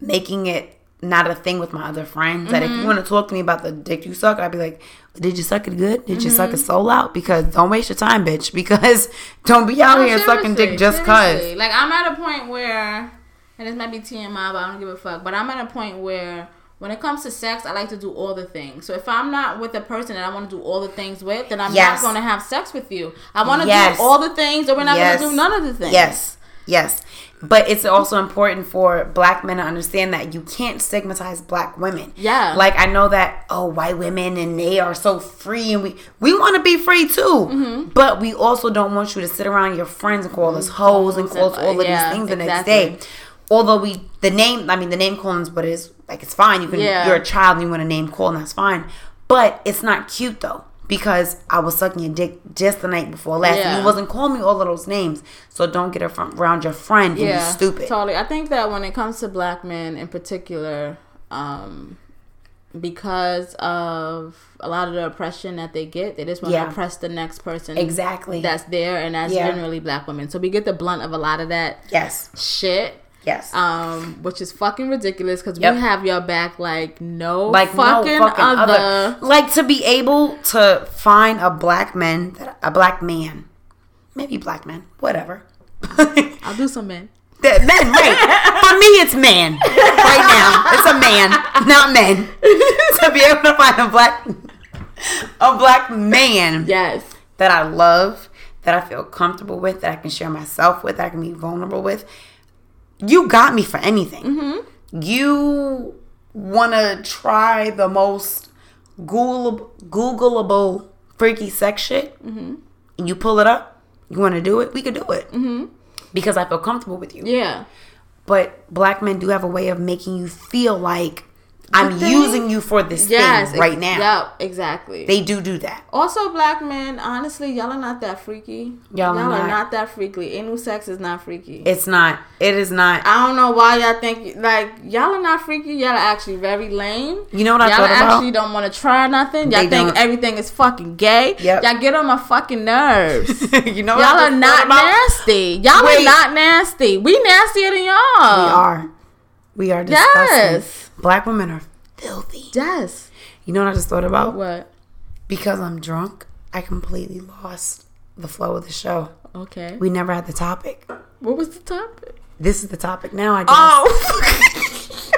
making it not a thing with my other friends. That if Mm-hmm. you want to talk to me about the dick you suck, I'd be like, did you suck it good? Did you Mm-hmm. suck it soul out? Because don't waste your time, bitch. Because don't be out No, here sucking dick just seriously. cause. Like I'm at a point where, and this might be TMI, but I don't give a fuck. But I'm at a point where. When it comes to sex, I like to do all the things. So if I'm not with a person that I want to do all the things with, then I'm Yes. not going to have sex with you. I want to Yes. do all the things, or we're not Yes. going to do none of the things. Yes, yes. But it's also important for black men to understand that you can't stigmatize black women. Yeah. Like I know that oh white women and they are so free and we we want to be free too. Mm-hmm. But we also don't want you to sit around your friends and call us hoes and call us all of Yeah, these things the next day. Although we the name I mean the name calling is what is like it's fine. You can Yeah. you're a child and you want a name call and that's fine. But it's not cute though. Because I was sucking your dick just the night before last, and Yeah. you wasn't calling me all of those names. So don't get ar- around your friend and yeah, be stupid. Totally. I think that when it comes to black men in particular, um, because of a lot of the oppression that they get, they just want Yeah. to oppress the next person Exactly. that's there, and that's generally black women. So we get the blunt of a lot of that yes. shit. Yes. Um, which is fucking ridiculous because Yep. we have your back like no like fucking, no fucking other. other. Like to be able to find a black man, that a black man, maybe black man, whatever. I'll do some men. That men, right? For me, it's man. Right now, it's a man, not men. to be able to find a black a black man Yes. that I love, that I feel comfortable with, that I can share myself with, that I can be vulnerable with. You got me for anything. Mm-hmm. You want to try the most Google, Googleable freaky sex shit, Mm-hmm. and you pull it up. You want to do it? We could do it because I feel comfortable with you. Yeah. But black men do have a way of making you feel like I'm thing- using you for this Yes. thing right ex- now. Yep. Exactly. They do do that. also, black men. Honestly, y'all are not that freaky. Y'all are are not. that freaky. Anal sex is not freaky. It's not. It is not. I don't know why y'all think like y'all are not freaky. Y'all are actually very lame. You know what I y'all thought about? actually don't want to try nothing. Y'all They think don't. everything is fucking gay. Yep. Y'all get on my fucking nerves. you know what y'all are not about? nasty. Y'all Wait. are not nasty. We nastier than y'all. We are. We are disgusting. Yes. Black women are filthy. Yes. You know what I just thought about? What? Because I'm drunk, I completely lost the flow of the show. Okay. We never had the topic. What was the topic? This is the topic now, I guess. Oh.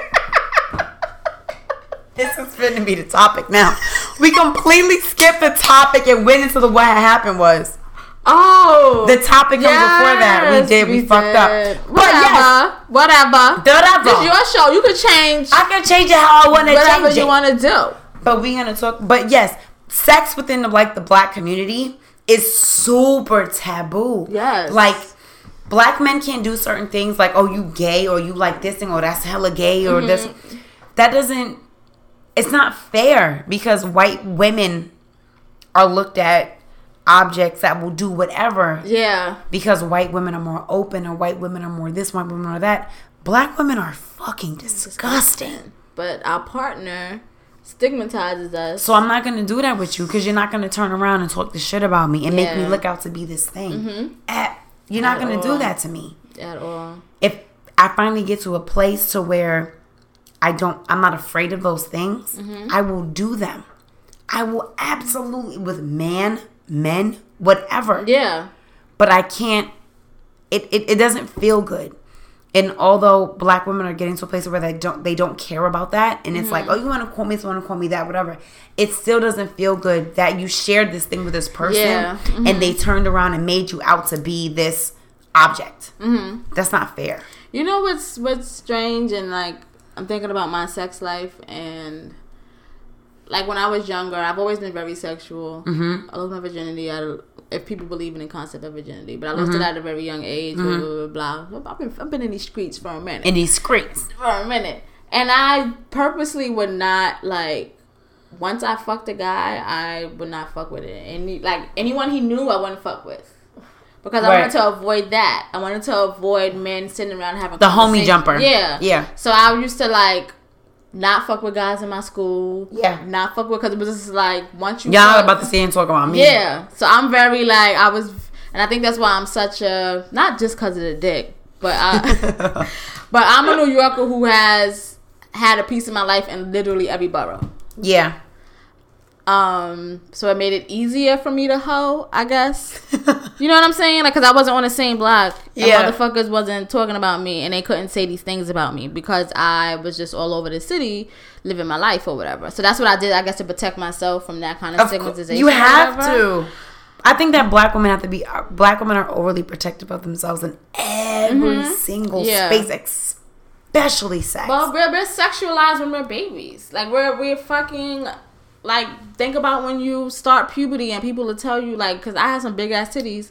This is going to be the topic now. We completely skipped the topic and went into the what happened was. Oh. The topic comes before that. We did. We, fucked up. did. But Whatever. yes, Whatever. whatever. This your show. You can change I can change it how I want to change it. whatever you want to do. But we gonna talk. But yes, sex within the like the black community is super taboo. Yes. like black men can't do certain things. Like oh, you gay or you like this thing or that's hella gay or this. Mm-hmm. That doesn't. It's not fair because white women are looked at objects that will do whatever Yeah. because white women are more open or white women are more this, white women are that. Black women are fucking disgusting. But our partner stigmatizes us. So I'm not gonna do that with you because you're not gonna turn around and talk the shit about me and make me Mm-hmm. look out to be this thing. Eh, you're not gonna do that to me. at all. If I finally get to a place to where I don't, I'm not afraid of those things. Mm-hmm. I will do them. I will absolutely with man, men, whatever. Yeah. But I can't. It, it it doesn't feel good. And although black women are getting to a place where they don't they don't care about that, and it's like, Mm-hmm. oh, you want to call me, so want to call me that, whatever. It still doesn't feel good that you shared this thing with this person, Yeah. Mm-hmm. and they turned around and made you out to be this object. Mm-hmm. That's not fair. You know what's what's strange and like I'm thinking about my sex life and like when I was younger, I've always been very sexual. Mm-hmm. I lost my virginity. I, if people believe in the concept of virginity, but I lost Mm-hmm. it at a very young age. Blah, blah, blah, blah. I've been I've been in these streets for a minute. In these streets, for a minute, and I purposely would not like. Once I fucked a guy, I would not fuck with it. Any like anyone he knew, I wouldn't fuck with. Because I wanted to avoid that. I wanted to avoid men sitting around having The homie jumper. Yeah, Yeah. So I used to like not fuck with guys in my school. Yeah. not fuck with because it was just like once you y'all fuck- about to see and talk about me. yeah. So I'm very like I was, and I think that's why I'm such a not just because of the dick, but I, but I'm a New Yorker who has had a piece of my life in literally every borough. yeah. Um, so it made it easier for me to hoe, I guess. You know what I'm saying? Like, cause I wasn't on the same block. And Yeah. motherfuckers wasn't talking about me, and they couldn't say these things about me because I was just all over the city living my life or whatever. So that's what I did, I guess, to protect myself from that kind of, Of stigmatization. you have to. I think that black women have to be. uh, Black women are overly protective of themselves in every single Mm-hmm. Yeah. space, especially sex. Well, we're, we're sexualized when we're babies. Like we're we're fucking like think about when you start puberty and people will tell you like because I have some big ass titties.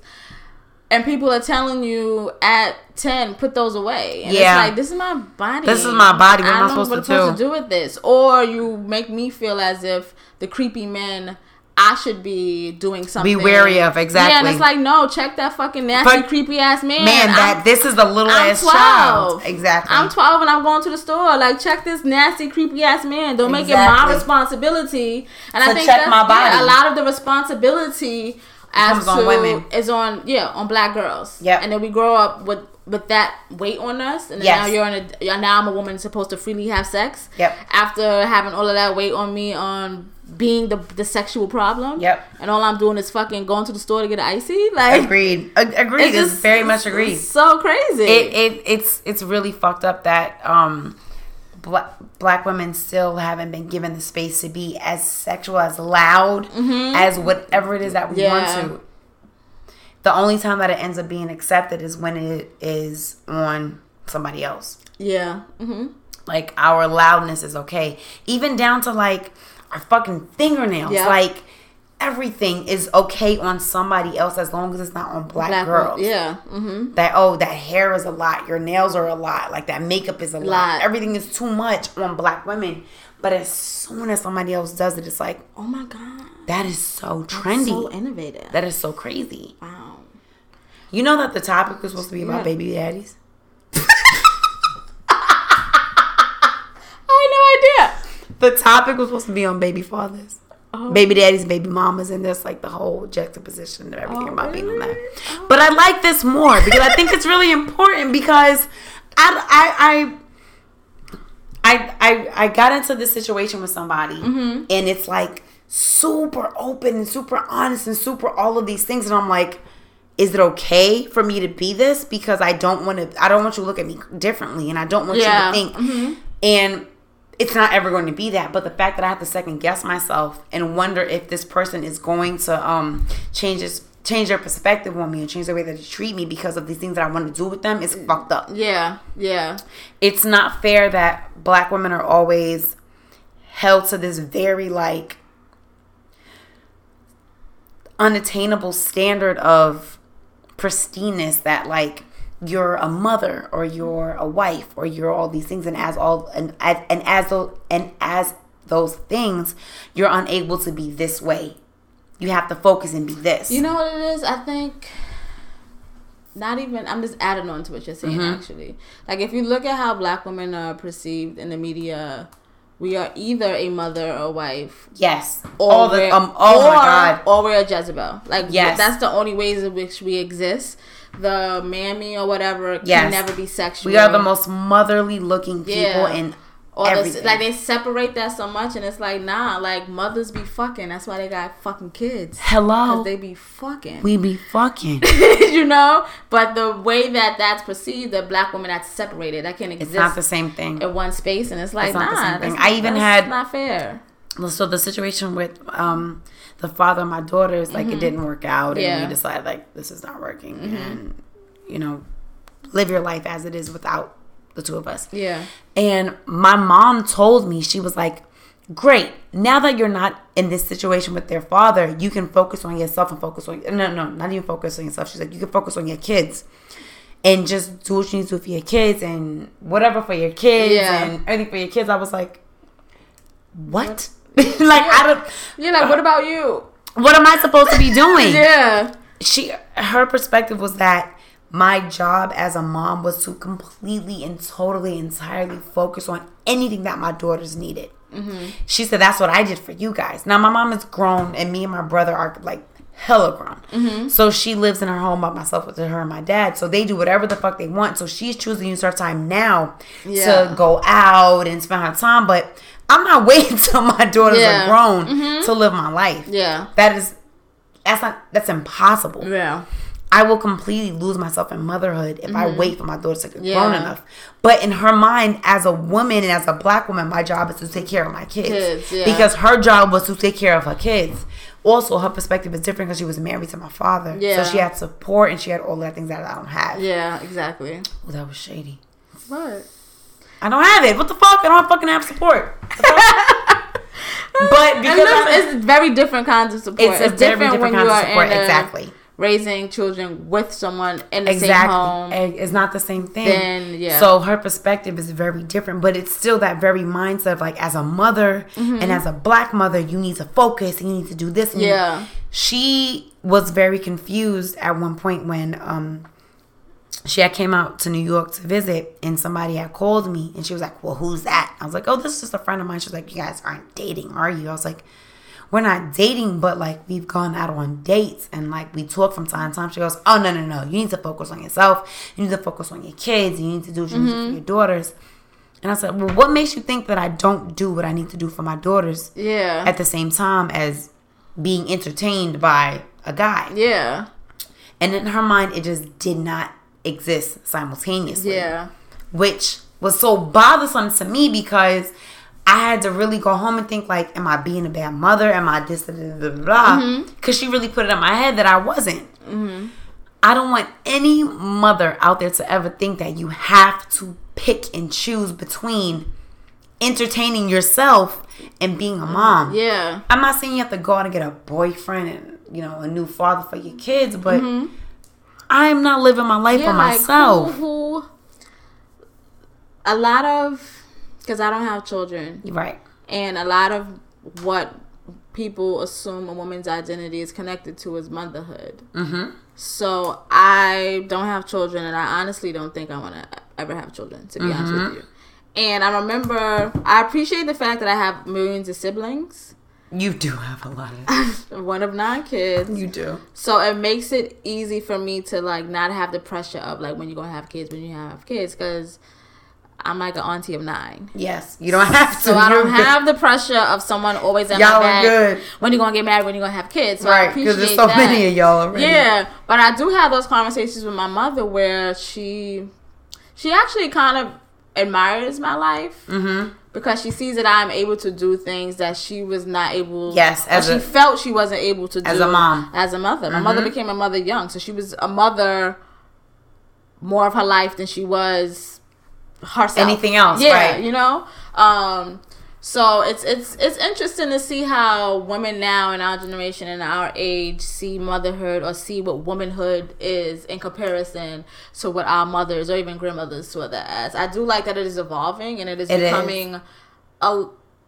And people are telling you at ten, put those away. And Yeah. it's like this is my body. This is my body. What I am I supposed to supposed do? to do with this. Or you make me feel as if the creepy men I should be doing something. Be wary of, exactly. Yeah, and it's like no, check that fucking nasty, But- creepy ass man. Man, I'm- that this is the little I'm ass 12. child. Exactly. I'm 12 and I'm going to the store. Like, check this nasty, creepy ass man. Don't make it my responsibility. And To I think check that's, my body. yeah, a lot of the responsibility as Comes on women. is on yeah on black girls. Yep. And then we grow up with with that weight on us, and then Yes. now you're in a now I'm a woman supposed to freely have sex. Yep. After having all of that weight on me on being the the sexual problem. Yep. And all I'm doing is fucking going to the store to get an icy. Like agreed. Ag- agreed. It's just- very much it's agreed. So crazy. It, it it's it's really fucked up that um black, black women still haven't been given the space to be as sexual, as loud, as whatever it is that we Mm-hmm. Yeah. want to. The only time that it ends up being accepted is when it is on somebody else. Yeah. hmm Like our loudness is okay, even down to like our fucking fingernails. Yeah. Like everything is okay on somebody else as long as it's not on black, Black girls. girl. Yeah. hmm That oh, that hair is a lot. Your nails are a lot. Like that makeup is a lot. Lot. Everything is too much on black women. But as soon as somebody else does it, it's like Oh my god. that is so trendy. So innovative. that is so crazy. wow. You know that the topic was supposed to be about Yeah. baby daddies. I had no idea. The topic was supposed to be on baby fathers. Oh. Baby daddies, baby mamas, and that's like the whole juxtaposition of everything Oh, about being on that. But I like this more because I think it's really important because I I I I, I, I got into this situation with somebody Mm-hmm. and it's like super open and super honest and super all of these things and I'm like is it okay for me to be this because I don't want to I don't want you to look at me differently and I don't want Yeah. you to think Mhm. and it's not ever going to be that but the fact that I have to second guess myself and wonder if this person is going to um change this change their perspective on me and change the way that they treat me because of these things that I want to do with them is fucked up Yeah. Yeah. it's not fair that black women are always held to this very like unattainable standard of pristineness that like you're a mother or you're a wife or you're all these things and as all and as and as those and as those things you're unable to be this way you have to focus and be this You know what it is? I think not even I'm just adding on to what you're saying Mm-hmm. actually. Like if you look at how black women are perceived in the media, we are either a mother or wife. yes Or all the um oh or, my god Or we're a Jezebel. Like Yes. that's the only ways in which we exist. The mammy or whatever can never be sexual. we are the most motherly looking people Yeah. in this, like they separate that so much, and it's like nah. Like mothers be fucking. That's why they got fucking kids. Hello. They be fucking. we be fucking. you know, but the way that that's perceived, the black woman that's separated, that can't exist It's not the same thing. in one space, and it's like It's nah. that's- I even that's had- not fair. So the situation with um the father of my daughters, like it didn't work out, and Mm-hmm. Yeah. we decided like this is not working, and you know, live your life as it is without the two of us. Yeah, And my mom told me, she was like, Great. Now that you're not in this situation with their father, you can focus on yourself and focus on no, no, not even focus on yourself. She's like, you can focus on your kids and just do what you need to do for your kids and whatever for your kids Yeah. and everything for your kids. I was like, What? like I don't you're like, what about you? what am I supposed to be doing? Yeah, she her perspective was that my job as a mom was to completely and totally entirely focus on anything that my daughters needed. Mm-hmm. She said that's what i did for you guys. Now my mom is grown and me and my brother are like hella grown. Mm-hmm. So she lives in her home by myself with her and my dad. So they do whatever the fuck they want. So she's choosing to use her time now Yeah. to go out and spend her time. But i'm not waiting till my daughters Yeah. are grown to live my life yeah, that is that's not that's impossible yeah, I will completely lose myself in motherhood if I wait for my daughters to get grown Mm-hmm. Enough. But in her mind, as a woman and as a black woman, my job is to take care of my kids. Kids, yeah. Because her job was to take care of her kids. Also, her perspective is different because she was married to my father. Yeah. So she had support and she had all the things that I don't have. yeah, exactly. Oh, that was shady. What? I don't have it. What the fuck? I don't fucking have support. But because I- it's, it's very different kinds of support. it's a very different when kind you of are support. in a- Exactly. raising children with someone in the same home. It's not the same thing Then, yeah. so her perspective is very different but it's still that very mindset of like as a mother Mm-hmm. and as a black mother you need to focus and you need to do this and you- Yeah. she was very confused at one point when um she had came out to New York to visit and somebody had called me and she was like, Well, who's that? I was like, Oh, this is just a friend of mine. She was like, You guys aren't dating, are you? I was like, We're not dating, but like we've gone out on dates and like we talk from time to time. She goes, Oh no, no, no. You need to focus on yourself. You need to focus on your kids. You need to do what you need to do for mm-hmm. your daughters. And I said, Well, what makes you think that I don't do what I need to do for my daughters yeah. at the same time as being entertained by a guy? yeah. And in her mind, it just did not exist simultaneously. Yeah. Which was so bothersome to me because I had to really go home and think like, am I being a bad mother? Am I this, blah, blah, blah? Because she really put it in my head that I wasn't. Mm-hmm. I don't want any mother out there to ever think that you have to pick and choose between entertaining yourself and being a mom. Yeah. I'm not saying you have to go out and get a boyfriend and you know a new father for your kids, but mm-hmm. I'm not living my life Yeah, for like, myself. Who, who, a lot of, because I don't have children, right. and a lot of what people assume a woman's identity is connected to is motherhood. Mm-hmm. So I don't have children, and I honestly don't think I want to ever have children. To be honest Mm-hmm. with you, and I remember I appreciate the fact that I have millions of siblings. You do have a lot of. One of nine kids. you do. So it makes it easy for me to like not have the pressure of like when you're gonna have kids when you have kids because I'm like an auntie of nine. Yes, you don't have to. So I don't have the pressure of someone always in Y'all my are back. good. When you gonna get married? When you gonna have kids? So right because there's so that. many of y'all already. Yeah, but I do have those conversations with my mother where she she actually kind of admires my life Mm-hmm. Because she sees that I'm able to do things that she was not able. Yes, as she felt she wasn't able to do as a mom. Mm-hmm. As a mother, my mother became a mother young, so she was a mother more of her life than she was herself. Anything else, Yeah, right. you know. Um, so it's it's it's interesting to see how women now in our generation and our age see motherhood or see what womanhood is in comparison to what our mothers or even grandmothers saw that as. I do like that it is evolving and it is It is. becoming a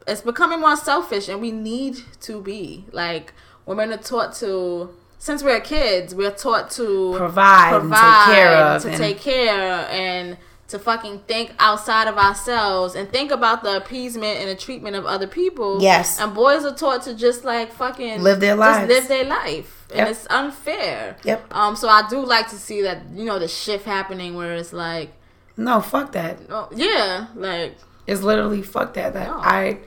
it's becoming more selfish and we need to be like women are taught to since we're kids we're taught to Provide and take care of to and- take care and to fucking think outside of ourselves and think about the appeasement and the treatment of other people. Yes. And boys are taught to just like fucking Live their lives. Just live their life. And Yep. it's unfair. Yep. Um so I do like to see that, you know, the shift happening where it's like No, fuck that. oh, yeah, like It's literally fuck that. That No. I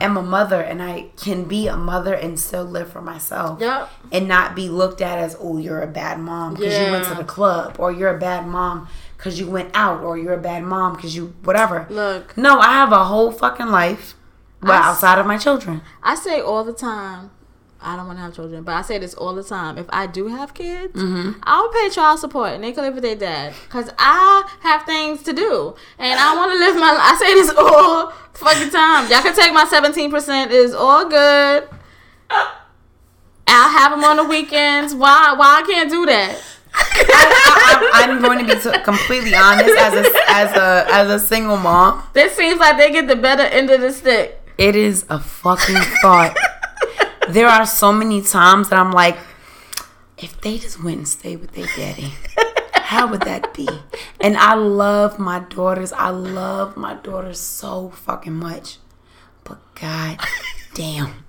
am a mother and I can be a mother and still live for myself. Yep. And not be looked at as, oh, you're a bad mom because you went to the club, or you're a bad mom because you went out, or you're a bad mom because you whatever. look, No, I have a whole fucking life, but I outside of my children. I say all the time, I don't want to have children, but I say this all the time. If I do have kids, Mm-hmm. I'll pay child support and they can live with their dad because I have things to do and I want to live my. I say this all fucking time. Y'all can take my seventeen percent. Is all good. I'll have them on the weekends. Why? Why I can't do that? I, I'm going to be t- completely honest as a as a as a single mom. This seems like they get the better end of the stick. It is a fucking thought. there are so many times that I'm like, if they just went and stayed with their daddy, how would that be? And I love my daughters. I love my daughters so fucking much. But god damn.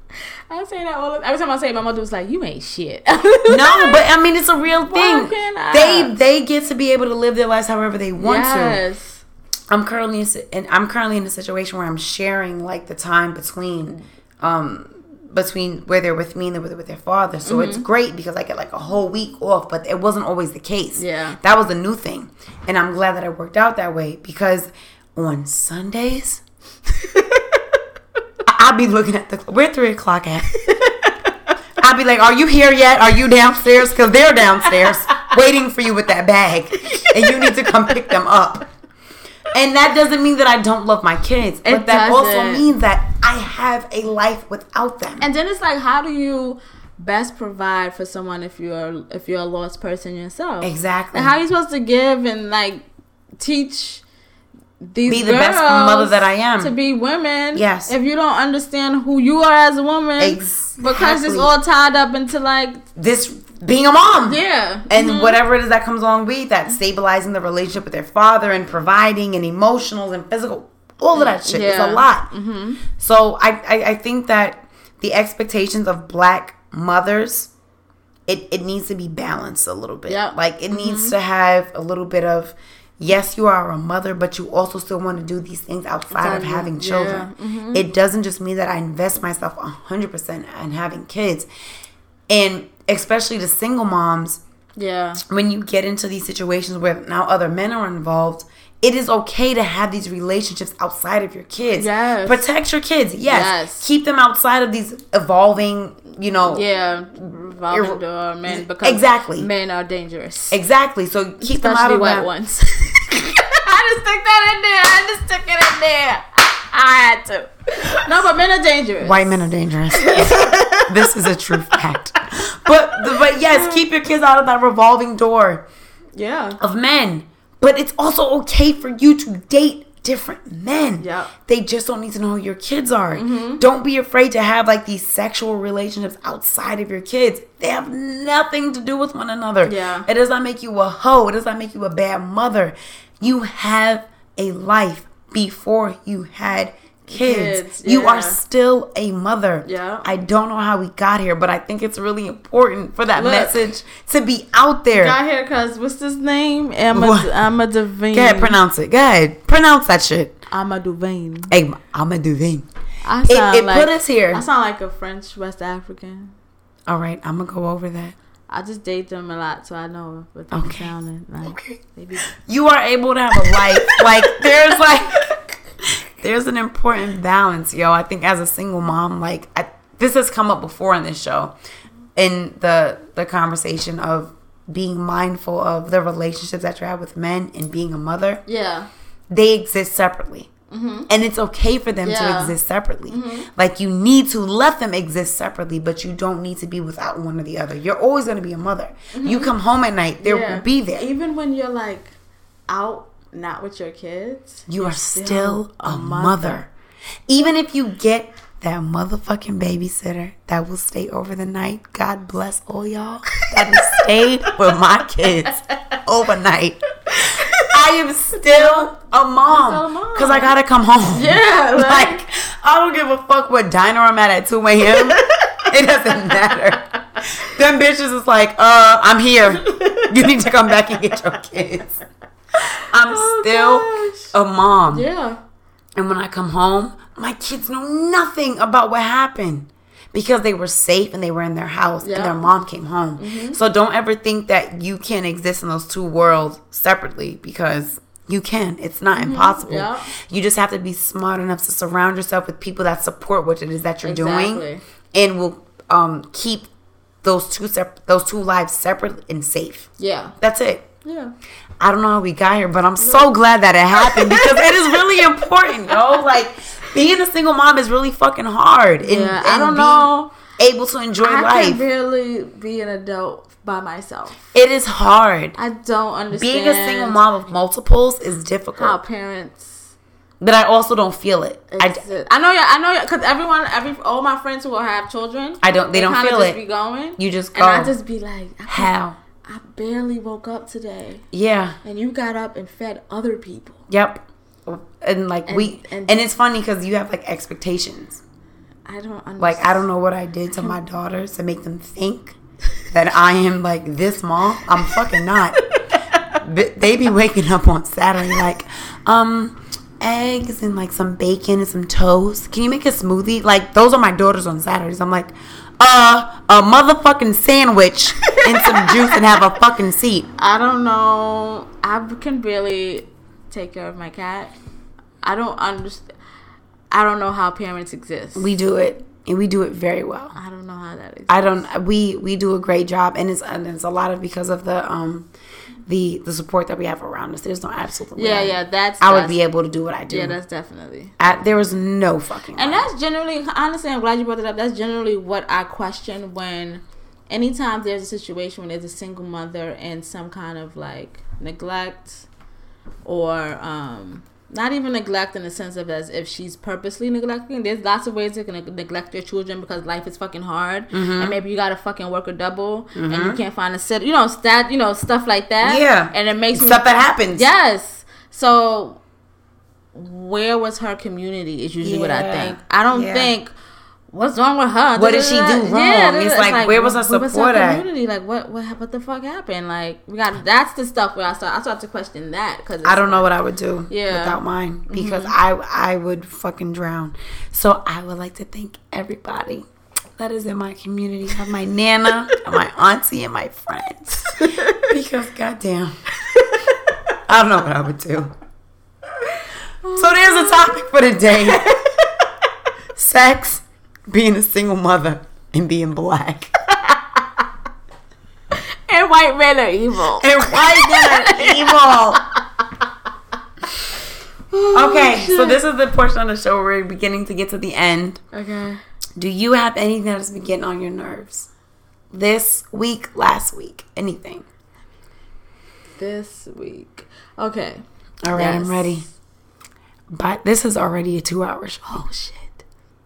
I say that all the, every time I say it, my mother was like, "You ain't shit." No, but I mean it's a real thing. They they get to be able to live their lives however they want to. yes. I'm currently in, and I'm currently in a situation where I'm sharing like the time between um between where they're with me and they're with their father. So it's great because I get like a whole week off, but it wasn't always the case. Yeah. That was a new thing. And I'm glad that it worked out that way because on Sundays I- I'll be looking at the where three o'clock at. I'll be like, "Are you here yet? Are you downstairs? Because they're downstairs waiting for you with that bag, and you need to come pick them up." And that doesn't mean that I don't love my kids, but It that also doesn't. means that I have a life without them. And then it's like, how do you best provide for someone if you're if you're a lost person yourself? Exactly. And how are you supposed to give and like teach these Be the best mother that I am. to be women? Yes. If you don't understand who you are as a woman, Exactly. because it's all tied up into like this being a mom. yeah, And Mhm. whatever it is that comes along with that, stabilizing the relationship with their father and providing and emotional and physical, all of that shit is a lot. So I, I, I think that the expectations of black mothers, it, it needs to be balanced a little bit. Yep. Like it needs to have a little bit of, yes, you are a mother, but you also still want to do these things outside of having yeah. children. Mm-hmm. It doesn't just mean that I invest myself 100% in having kids. And especially the single moms, yeah, when you get into these situations where now other men are involved it is okay to have these relationships outside of your kids. Yes. Protect your kids. Yes. Yes. Keep them outside of these evolving, you know. Yeah, revolving door men because Exactly. men are dangerous, Exactly. So keep them out especially of white that. ones. I just stick that in there. I just stick it in there. I had to. No, but men are dangerous. White men are dangerous. this is a true fact. But but yes, keep your kids out of that revolving door Yeah. of men. But it's also okay for you to date different men. Yep. They just don't need to know who your kids are. Mm-hmm. Don't be afraid to have like these sexual relationships outside of your kids. They have nothing to do with one another. Yeah. It does not make you a hoe. It does not make you a bad mother. You have a life before you had kids. Kids, You are still a mother. Yeah. I don't know how we got here, but I think it's really important for that Look. message to be out there. Got here because what's his name? Emma. What? Emma Devine. Go ahead, pronounce it. Go ahead. Pronounce that shit. Emma Devine. Hey, I'm a Duvin. I It, it like put us here. I sound like a French West African. All right, I'm gonna go over that. I just date them a lot, so I know what they're Okay. sounding like. Okay. Maybe You are able to have a life. like there's like there's an important balance, yo. I think as a single mom, like I, this has come up before in this show, in the the conversation of being mindful of the relationships that you have with men and being a mother. yeah. they exist separately. Mm-hmm. And it's okay for them to exist separately. Mm-hmm. Like you need to let them exist separately, but you don't need to be without one or the other. You're always going to be a mother. You mm-hmm. come home at night, there yeah. will be there. Even when you're like out, not with your kids, You are still a mother. Even if you get that motherfucking babysitter that will stay over the night, God bless all y'all that have stayed with my kids overnight. I am still a mom still a mom. because I gotta come home. Yeah, like- like I don't give a fuck what diner I'm at at 2 a.m. it doesn't matter. Them bitches is like, uh, I'm here. You need to come back and get your kids. I'm Oh, still a mom. Yeah. And when I come home, my kids know nothing about what happened because they were safe and they were in their house Yeah. Mm-hmm. and their mom came home. So don't ever think that you can exist in those two worlds separately because you can. It's not impossible. Mm-hmm. Yeah. You just have to be smart enough to surround yourself with people that support what it is that you're doing and will um, keep those two sep- those two lives separate and safe. Yeah. That's it. Yeah. I don't know how we got here, but I'm so glad that it happened because it is really important, yo. Like being a single mom is really fucking hard. And, Yeah. I don't know. Able to enjoy I life. can barely be an adult by myself. it is hard. I don't understand Being a single mom of multiples is how difficult, parents. but I also don't feel it. I, exist. I know. Yeah, I know. Because everyone, every all my friends who have children, I don't. They, don't kinda feel just it. Be going, you just go. and I just be like, I, how? I barely woke up today, Yeah. and you got up and fed other people. Yep. And like we, and- and it's funny because you have like expectations. I don't understand. Like I don't know what I did to my daughters to make them think that I am like this mom. I'm fucking not. They be waking up on Saturday like, um, eggs and like some bacon and some toast. Can you make a smoothie? Like those are my daughters on Saturdays. I'm like, uh, a motherfucking sandwich and some juice and have a fucking seat. I don't know. I can barely take care of my cat. I don't understand. I don't know how parents exist. We do it and we do it very well. I don't know how that exists. I don't. We we do a great job, and it's and it's a lot of because of the um the the support that we have around us. There's no absolute. yeah, yeah. That's. I would be able to do what I do. Yeah, that's definitely. I, there was no fucking. And that's generally, honestly, I'm glad you brought it up. That's generally what I question when, anytime there's a situation when there's a single mother and some kind of like neglect, or um, not even neglect in the sense of as if she's purposely neglecting. There's lots of ways you can neglect your children because life is fucking hard, Mm-hmm. and maybe you gotta fucking work a double, and you can't find a sit, you know, stat, you know, stuff like that. Yeah. and it makes me stuff that happens. Yes. So where was her community is usually what I think. I don't Yeah. think what's wrong with her. What did she do wrong? It's like, where was her support at? community? Like what, what what the fuck happened? Like we got that's the stuff where I start I start to question that because I don't know what I would do Yeah. Mm-hmm. without mine because I I would fucking drown. So I would like to thank everybody that is in my community, of my nana, and my auntie, and my friends. because goddamn, I don't know what I would do. So there's a topic for the day: sex, being a single mother, and being black. And white men are evil. And white men are evil. Okay, so oh, this is the portion of the show where we're beginning to get to the end. Okay. Do you have anything that's been getting on your nerves? This week, last week, anything? This week. Okay. All right, I'm ready. But this is already a two hour show. Oh shit.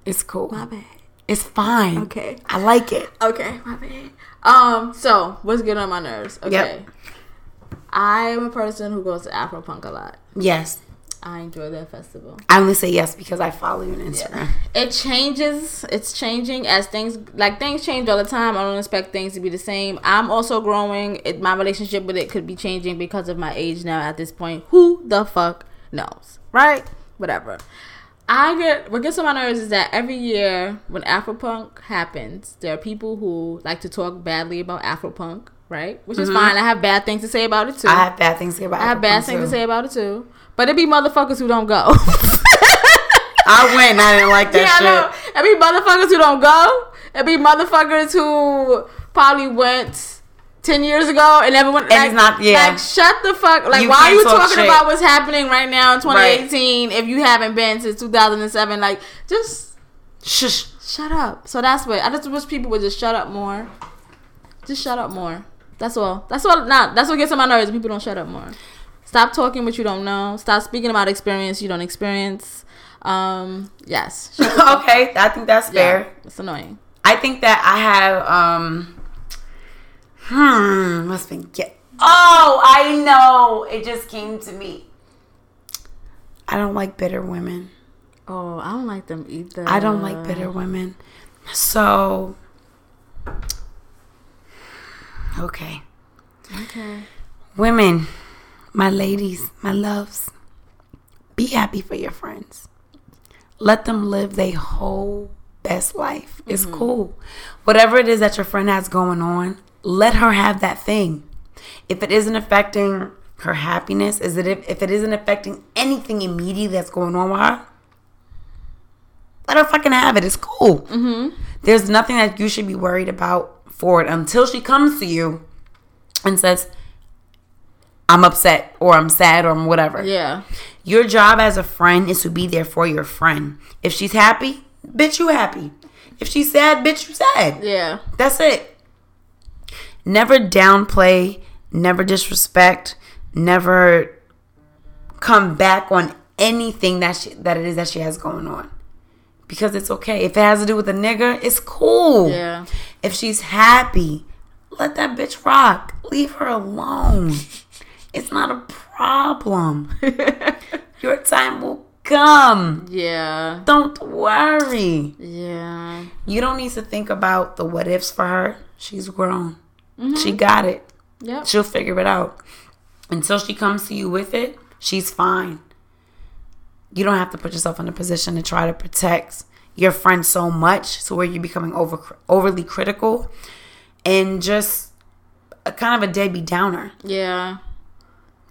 It's cool. My bad. It's fine. Okay. I like it. Okay, my bad. Um, so what's getting on my nerves? Okay. Yep. I am a person who goes to Afropunk a lot. Yes. I enjoy that festival. I only say yes because I follow you on Instagram. It changes. It's changing as things like things change all the time. I don't expect things to be the same. I'm also growing. It, my relationship with it could be changing because of my age now. At this point, who the fuck knows, right? Whatever. I get what gets on my nerves is that every year when Afropunk happens, there are people who like to talk badly about Afropunk, right? Which is fine. I have bad things to say about it too. Mm-hmm. I have bad things to say about I have bad Afropunk, things to say about it too. But it be motherfuckers who don't go. I went. I didn't like that yeah, shit. It be motherfuckers who don't go. It be motherfuckers who probably went ten years ago and everyone. And it's not- yeah. Like shut the fuck. Like You why are you talking shit. about what's happening right now in 2018 if you haven't been since 2007? Like just Shush. shut up. So that's what I just wish people would just shut up more. Just shut up more. That's all. That's all. Not. That's what gets on my nerves. People don't shut up more. Stop talking what you don't know. Stop speaking about experience you don't experience. Um. Yes. Shut the fuck okay, I think that's fair. yeah, it's annoying. I think that I have um hmm must be get Oh, I know. It just came to me. I don't like bitter women. Oh, I don't like them either. I don't like bitter women. So Okay. Okay. Women, my ladies, my loves, be happy for your friends. Let them live their whole best life. It's cool. Whatever it is that your friend has going on, let her have that thing. If it isn't affecting her happiness, is it if, if it isn't affecting anything immediately that's going on with her, let her fucking have it. It's cool. Mm-hmm. There's nothing that you should be worried about for it until she comes to you and says, I'm upset or I'm sad or I'm whatever. Yeah. Your job as a friend is to be there for your friend. If she's happy, bitch, you happy. If she's sad, bitch, you sad. Yeah. That's it. Never downplay, never disrespect, never come back on anything that she, that it is that she has going on. Because it's okay. If it has to do with a nigga, it's cool. Yeah. If she's happy, let that bitch rock. Leave her alone. It's not a problem. Your time will come. Yeah. Don't worry. Yeah. You don't need to think about the what ifs for her. She's grown. She got it. Yep. She'll figure it out. Until she comes to you with it, she's fine. You don't have to put yourself in a position to try to protect your friend so much to where you're becoming over overly critical and just a kind of a Debbie Downer. Yeah.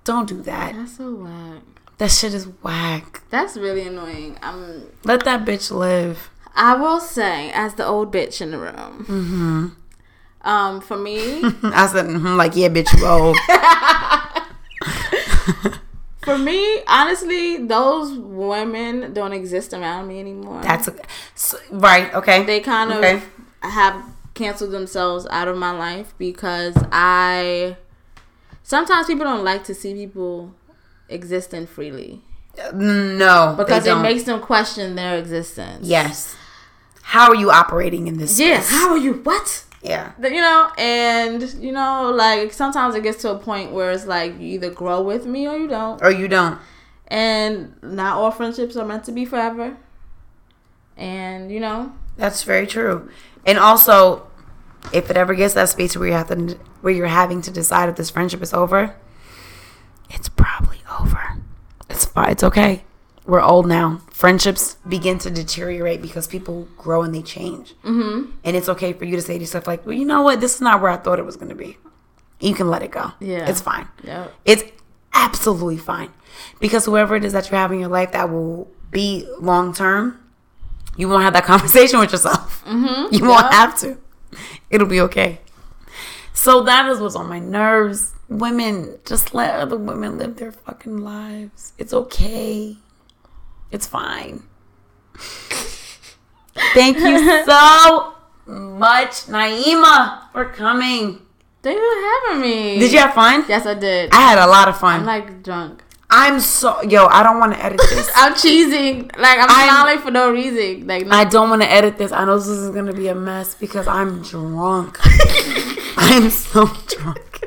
Don't do that. That's so whack. That shit is whack. That's really annoying. I'm. Let that bitch live. I will say, as the old bitch in the room. Mm-hmm. Um, for me, I said, mhm, like, yeah, bitch, you old. for me, honestly, those women don't exist around me anymore. That's a, so, right. Okay. they kind of Okay. have canceled themselves out of my life because I sometimes people don't like to see people existing freely no, because it makes them question their existence. Yes. How are you operating in this? Yes. space? How are you? What? Yeah. You know, and you know, like sometimes it gets to a point where it's like you either grow with me or you don't, Or you don't. and not all friendships are meant to be forever. And you know, That's very true. And also, if it ever gets that space where you have to, where you're having to decide if this friendship is over, it's probably over. It's fine. It's okay. We're old now. Friendships begin to deteriorate because people grow and they change. Mm-hmm. And it's okay for you to say to yourself, like, well, you know what? This is not where I thought it was going to be. You can let it go. Yeah. It's fine. Yep. It's absolutely fine. Because whoever it is that you have in your life that will be long term, you won't have that conversation with yourself. Mm-hmm. You won't have to. It'll be okay. So that is what's on my nerves. Women, just let other women live their fucking lives. It's okay. It's fine. Thank you so much, Naima, for coming. Thank you for having me. Did you have fun? Yes, I did. I had a lot of fun. I'm like drunk. I'm so yo. I don't want to edit this. I'm cheesing. Like I'm, I'm- smiling for no reason. Like I don't want to edit this. I know this is gonna be a mess because I'm drunk. I'm so drunk.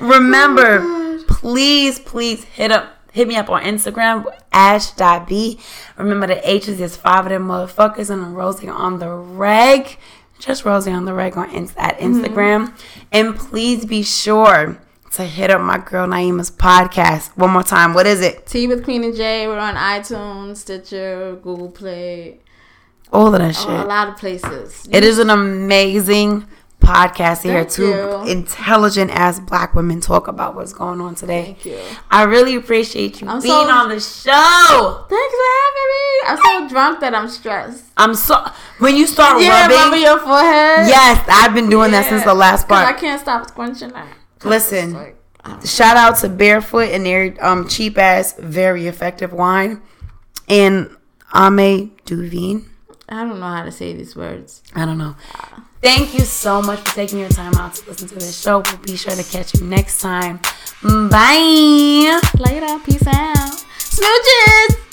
Remember, oh please, please hit up hit me up on Instagram ash.b. Remember the H's is five of them motherfuckers and I'm Rosie on the reg. Just Rosie on the reg on Inst- at mm-hmm. Instagram. And please be sure to hit up my girl Naima's podcast. One more time. What is it? Tea with Queen and J. We're on iTunes, Stitcher, Google Play, All of that shit. a lot of places. It is an amazing podcast to hear two intelligent ass black women talk about what's going on today. Thank you. I really appreciate you I'm being so- on the show. Thanks for having me. I'm so drunk that I'm stressed. I'm so when you start Yeah, rubbing. rubbing your forehead. yes, I've been doing that since the last 'Cause I can't stop squinching that. Listen, Like, shout out to Barefoot and their um cheap ass, very effective wine, and Ame Duvine. I don't know how to say these words. I don't know. Thank you so much for taking your time out to listen to this show. We'll be sure to catch you next time. Bye. Later. Peace out. Smooches.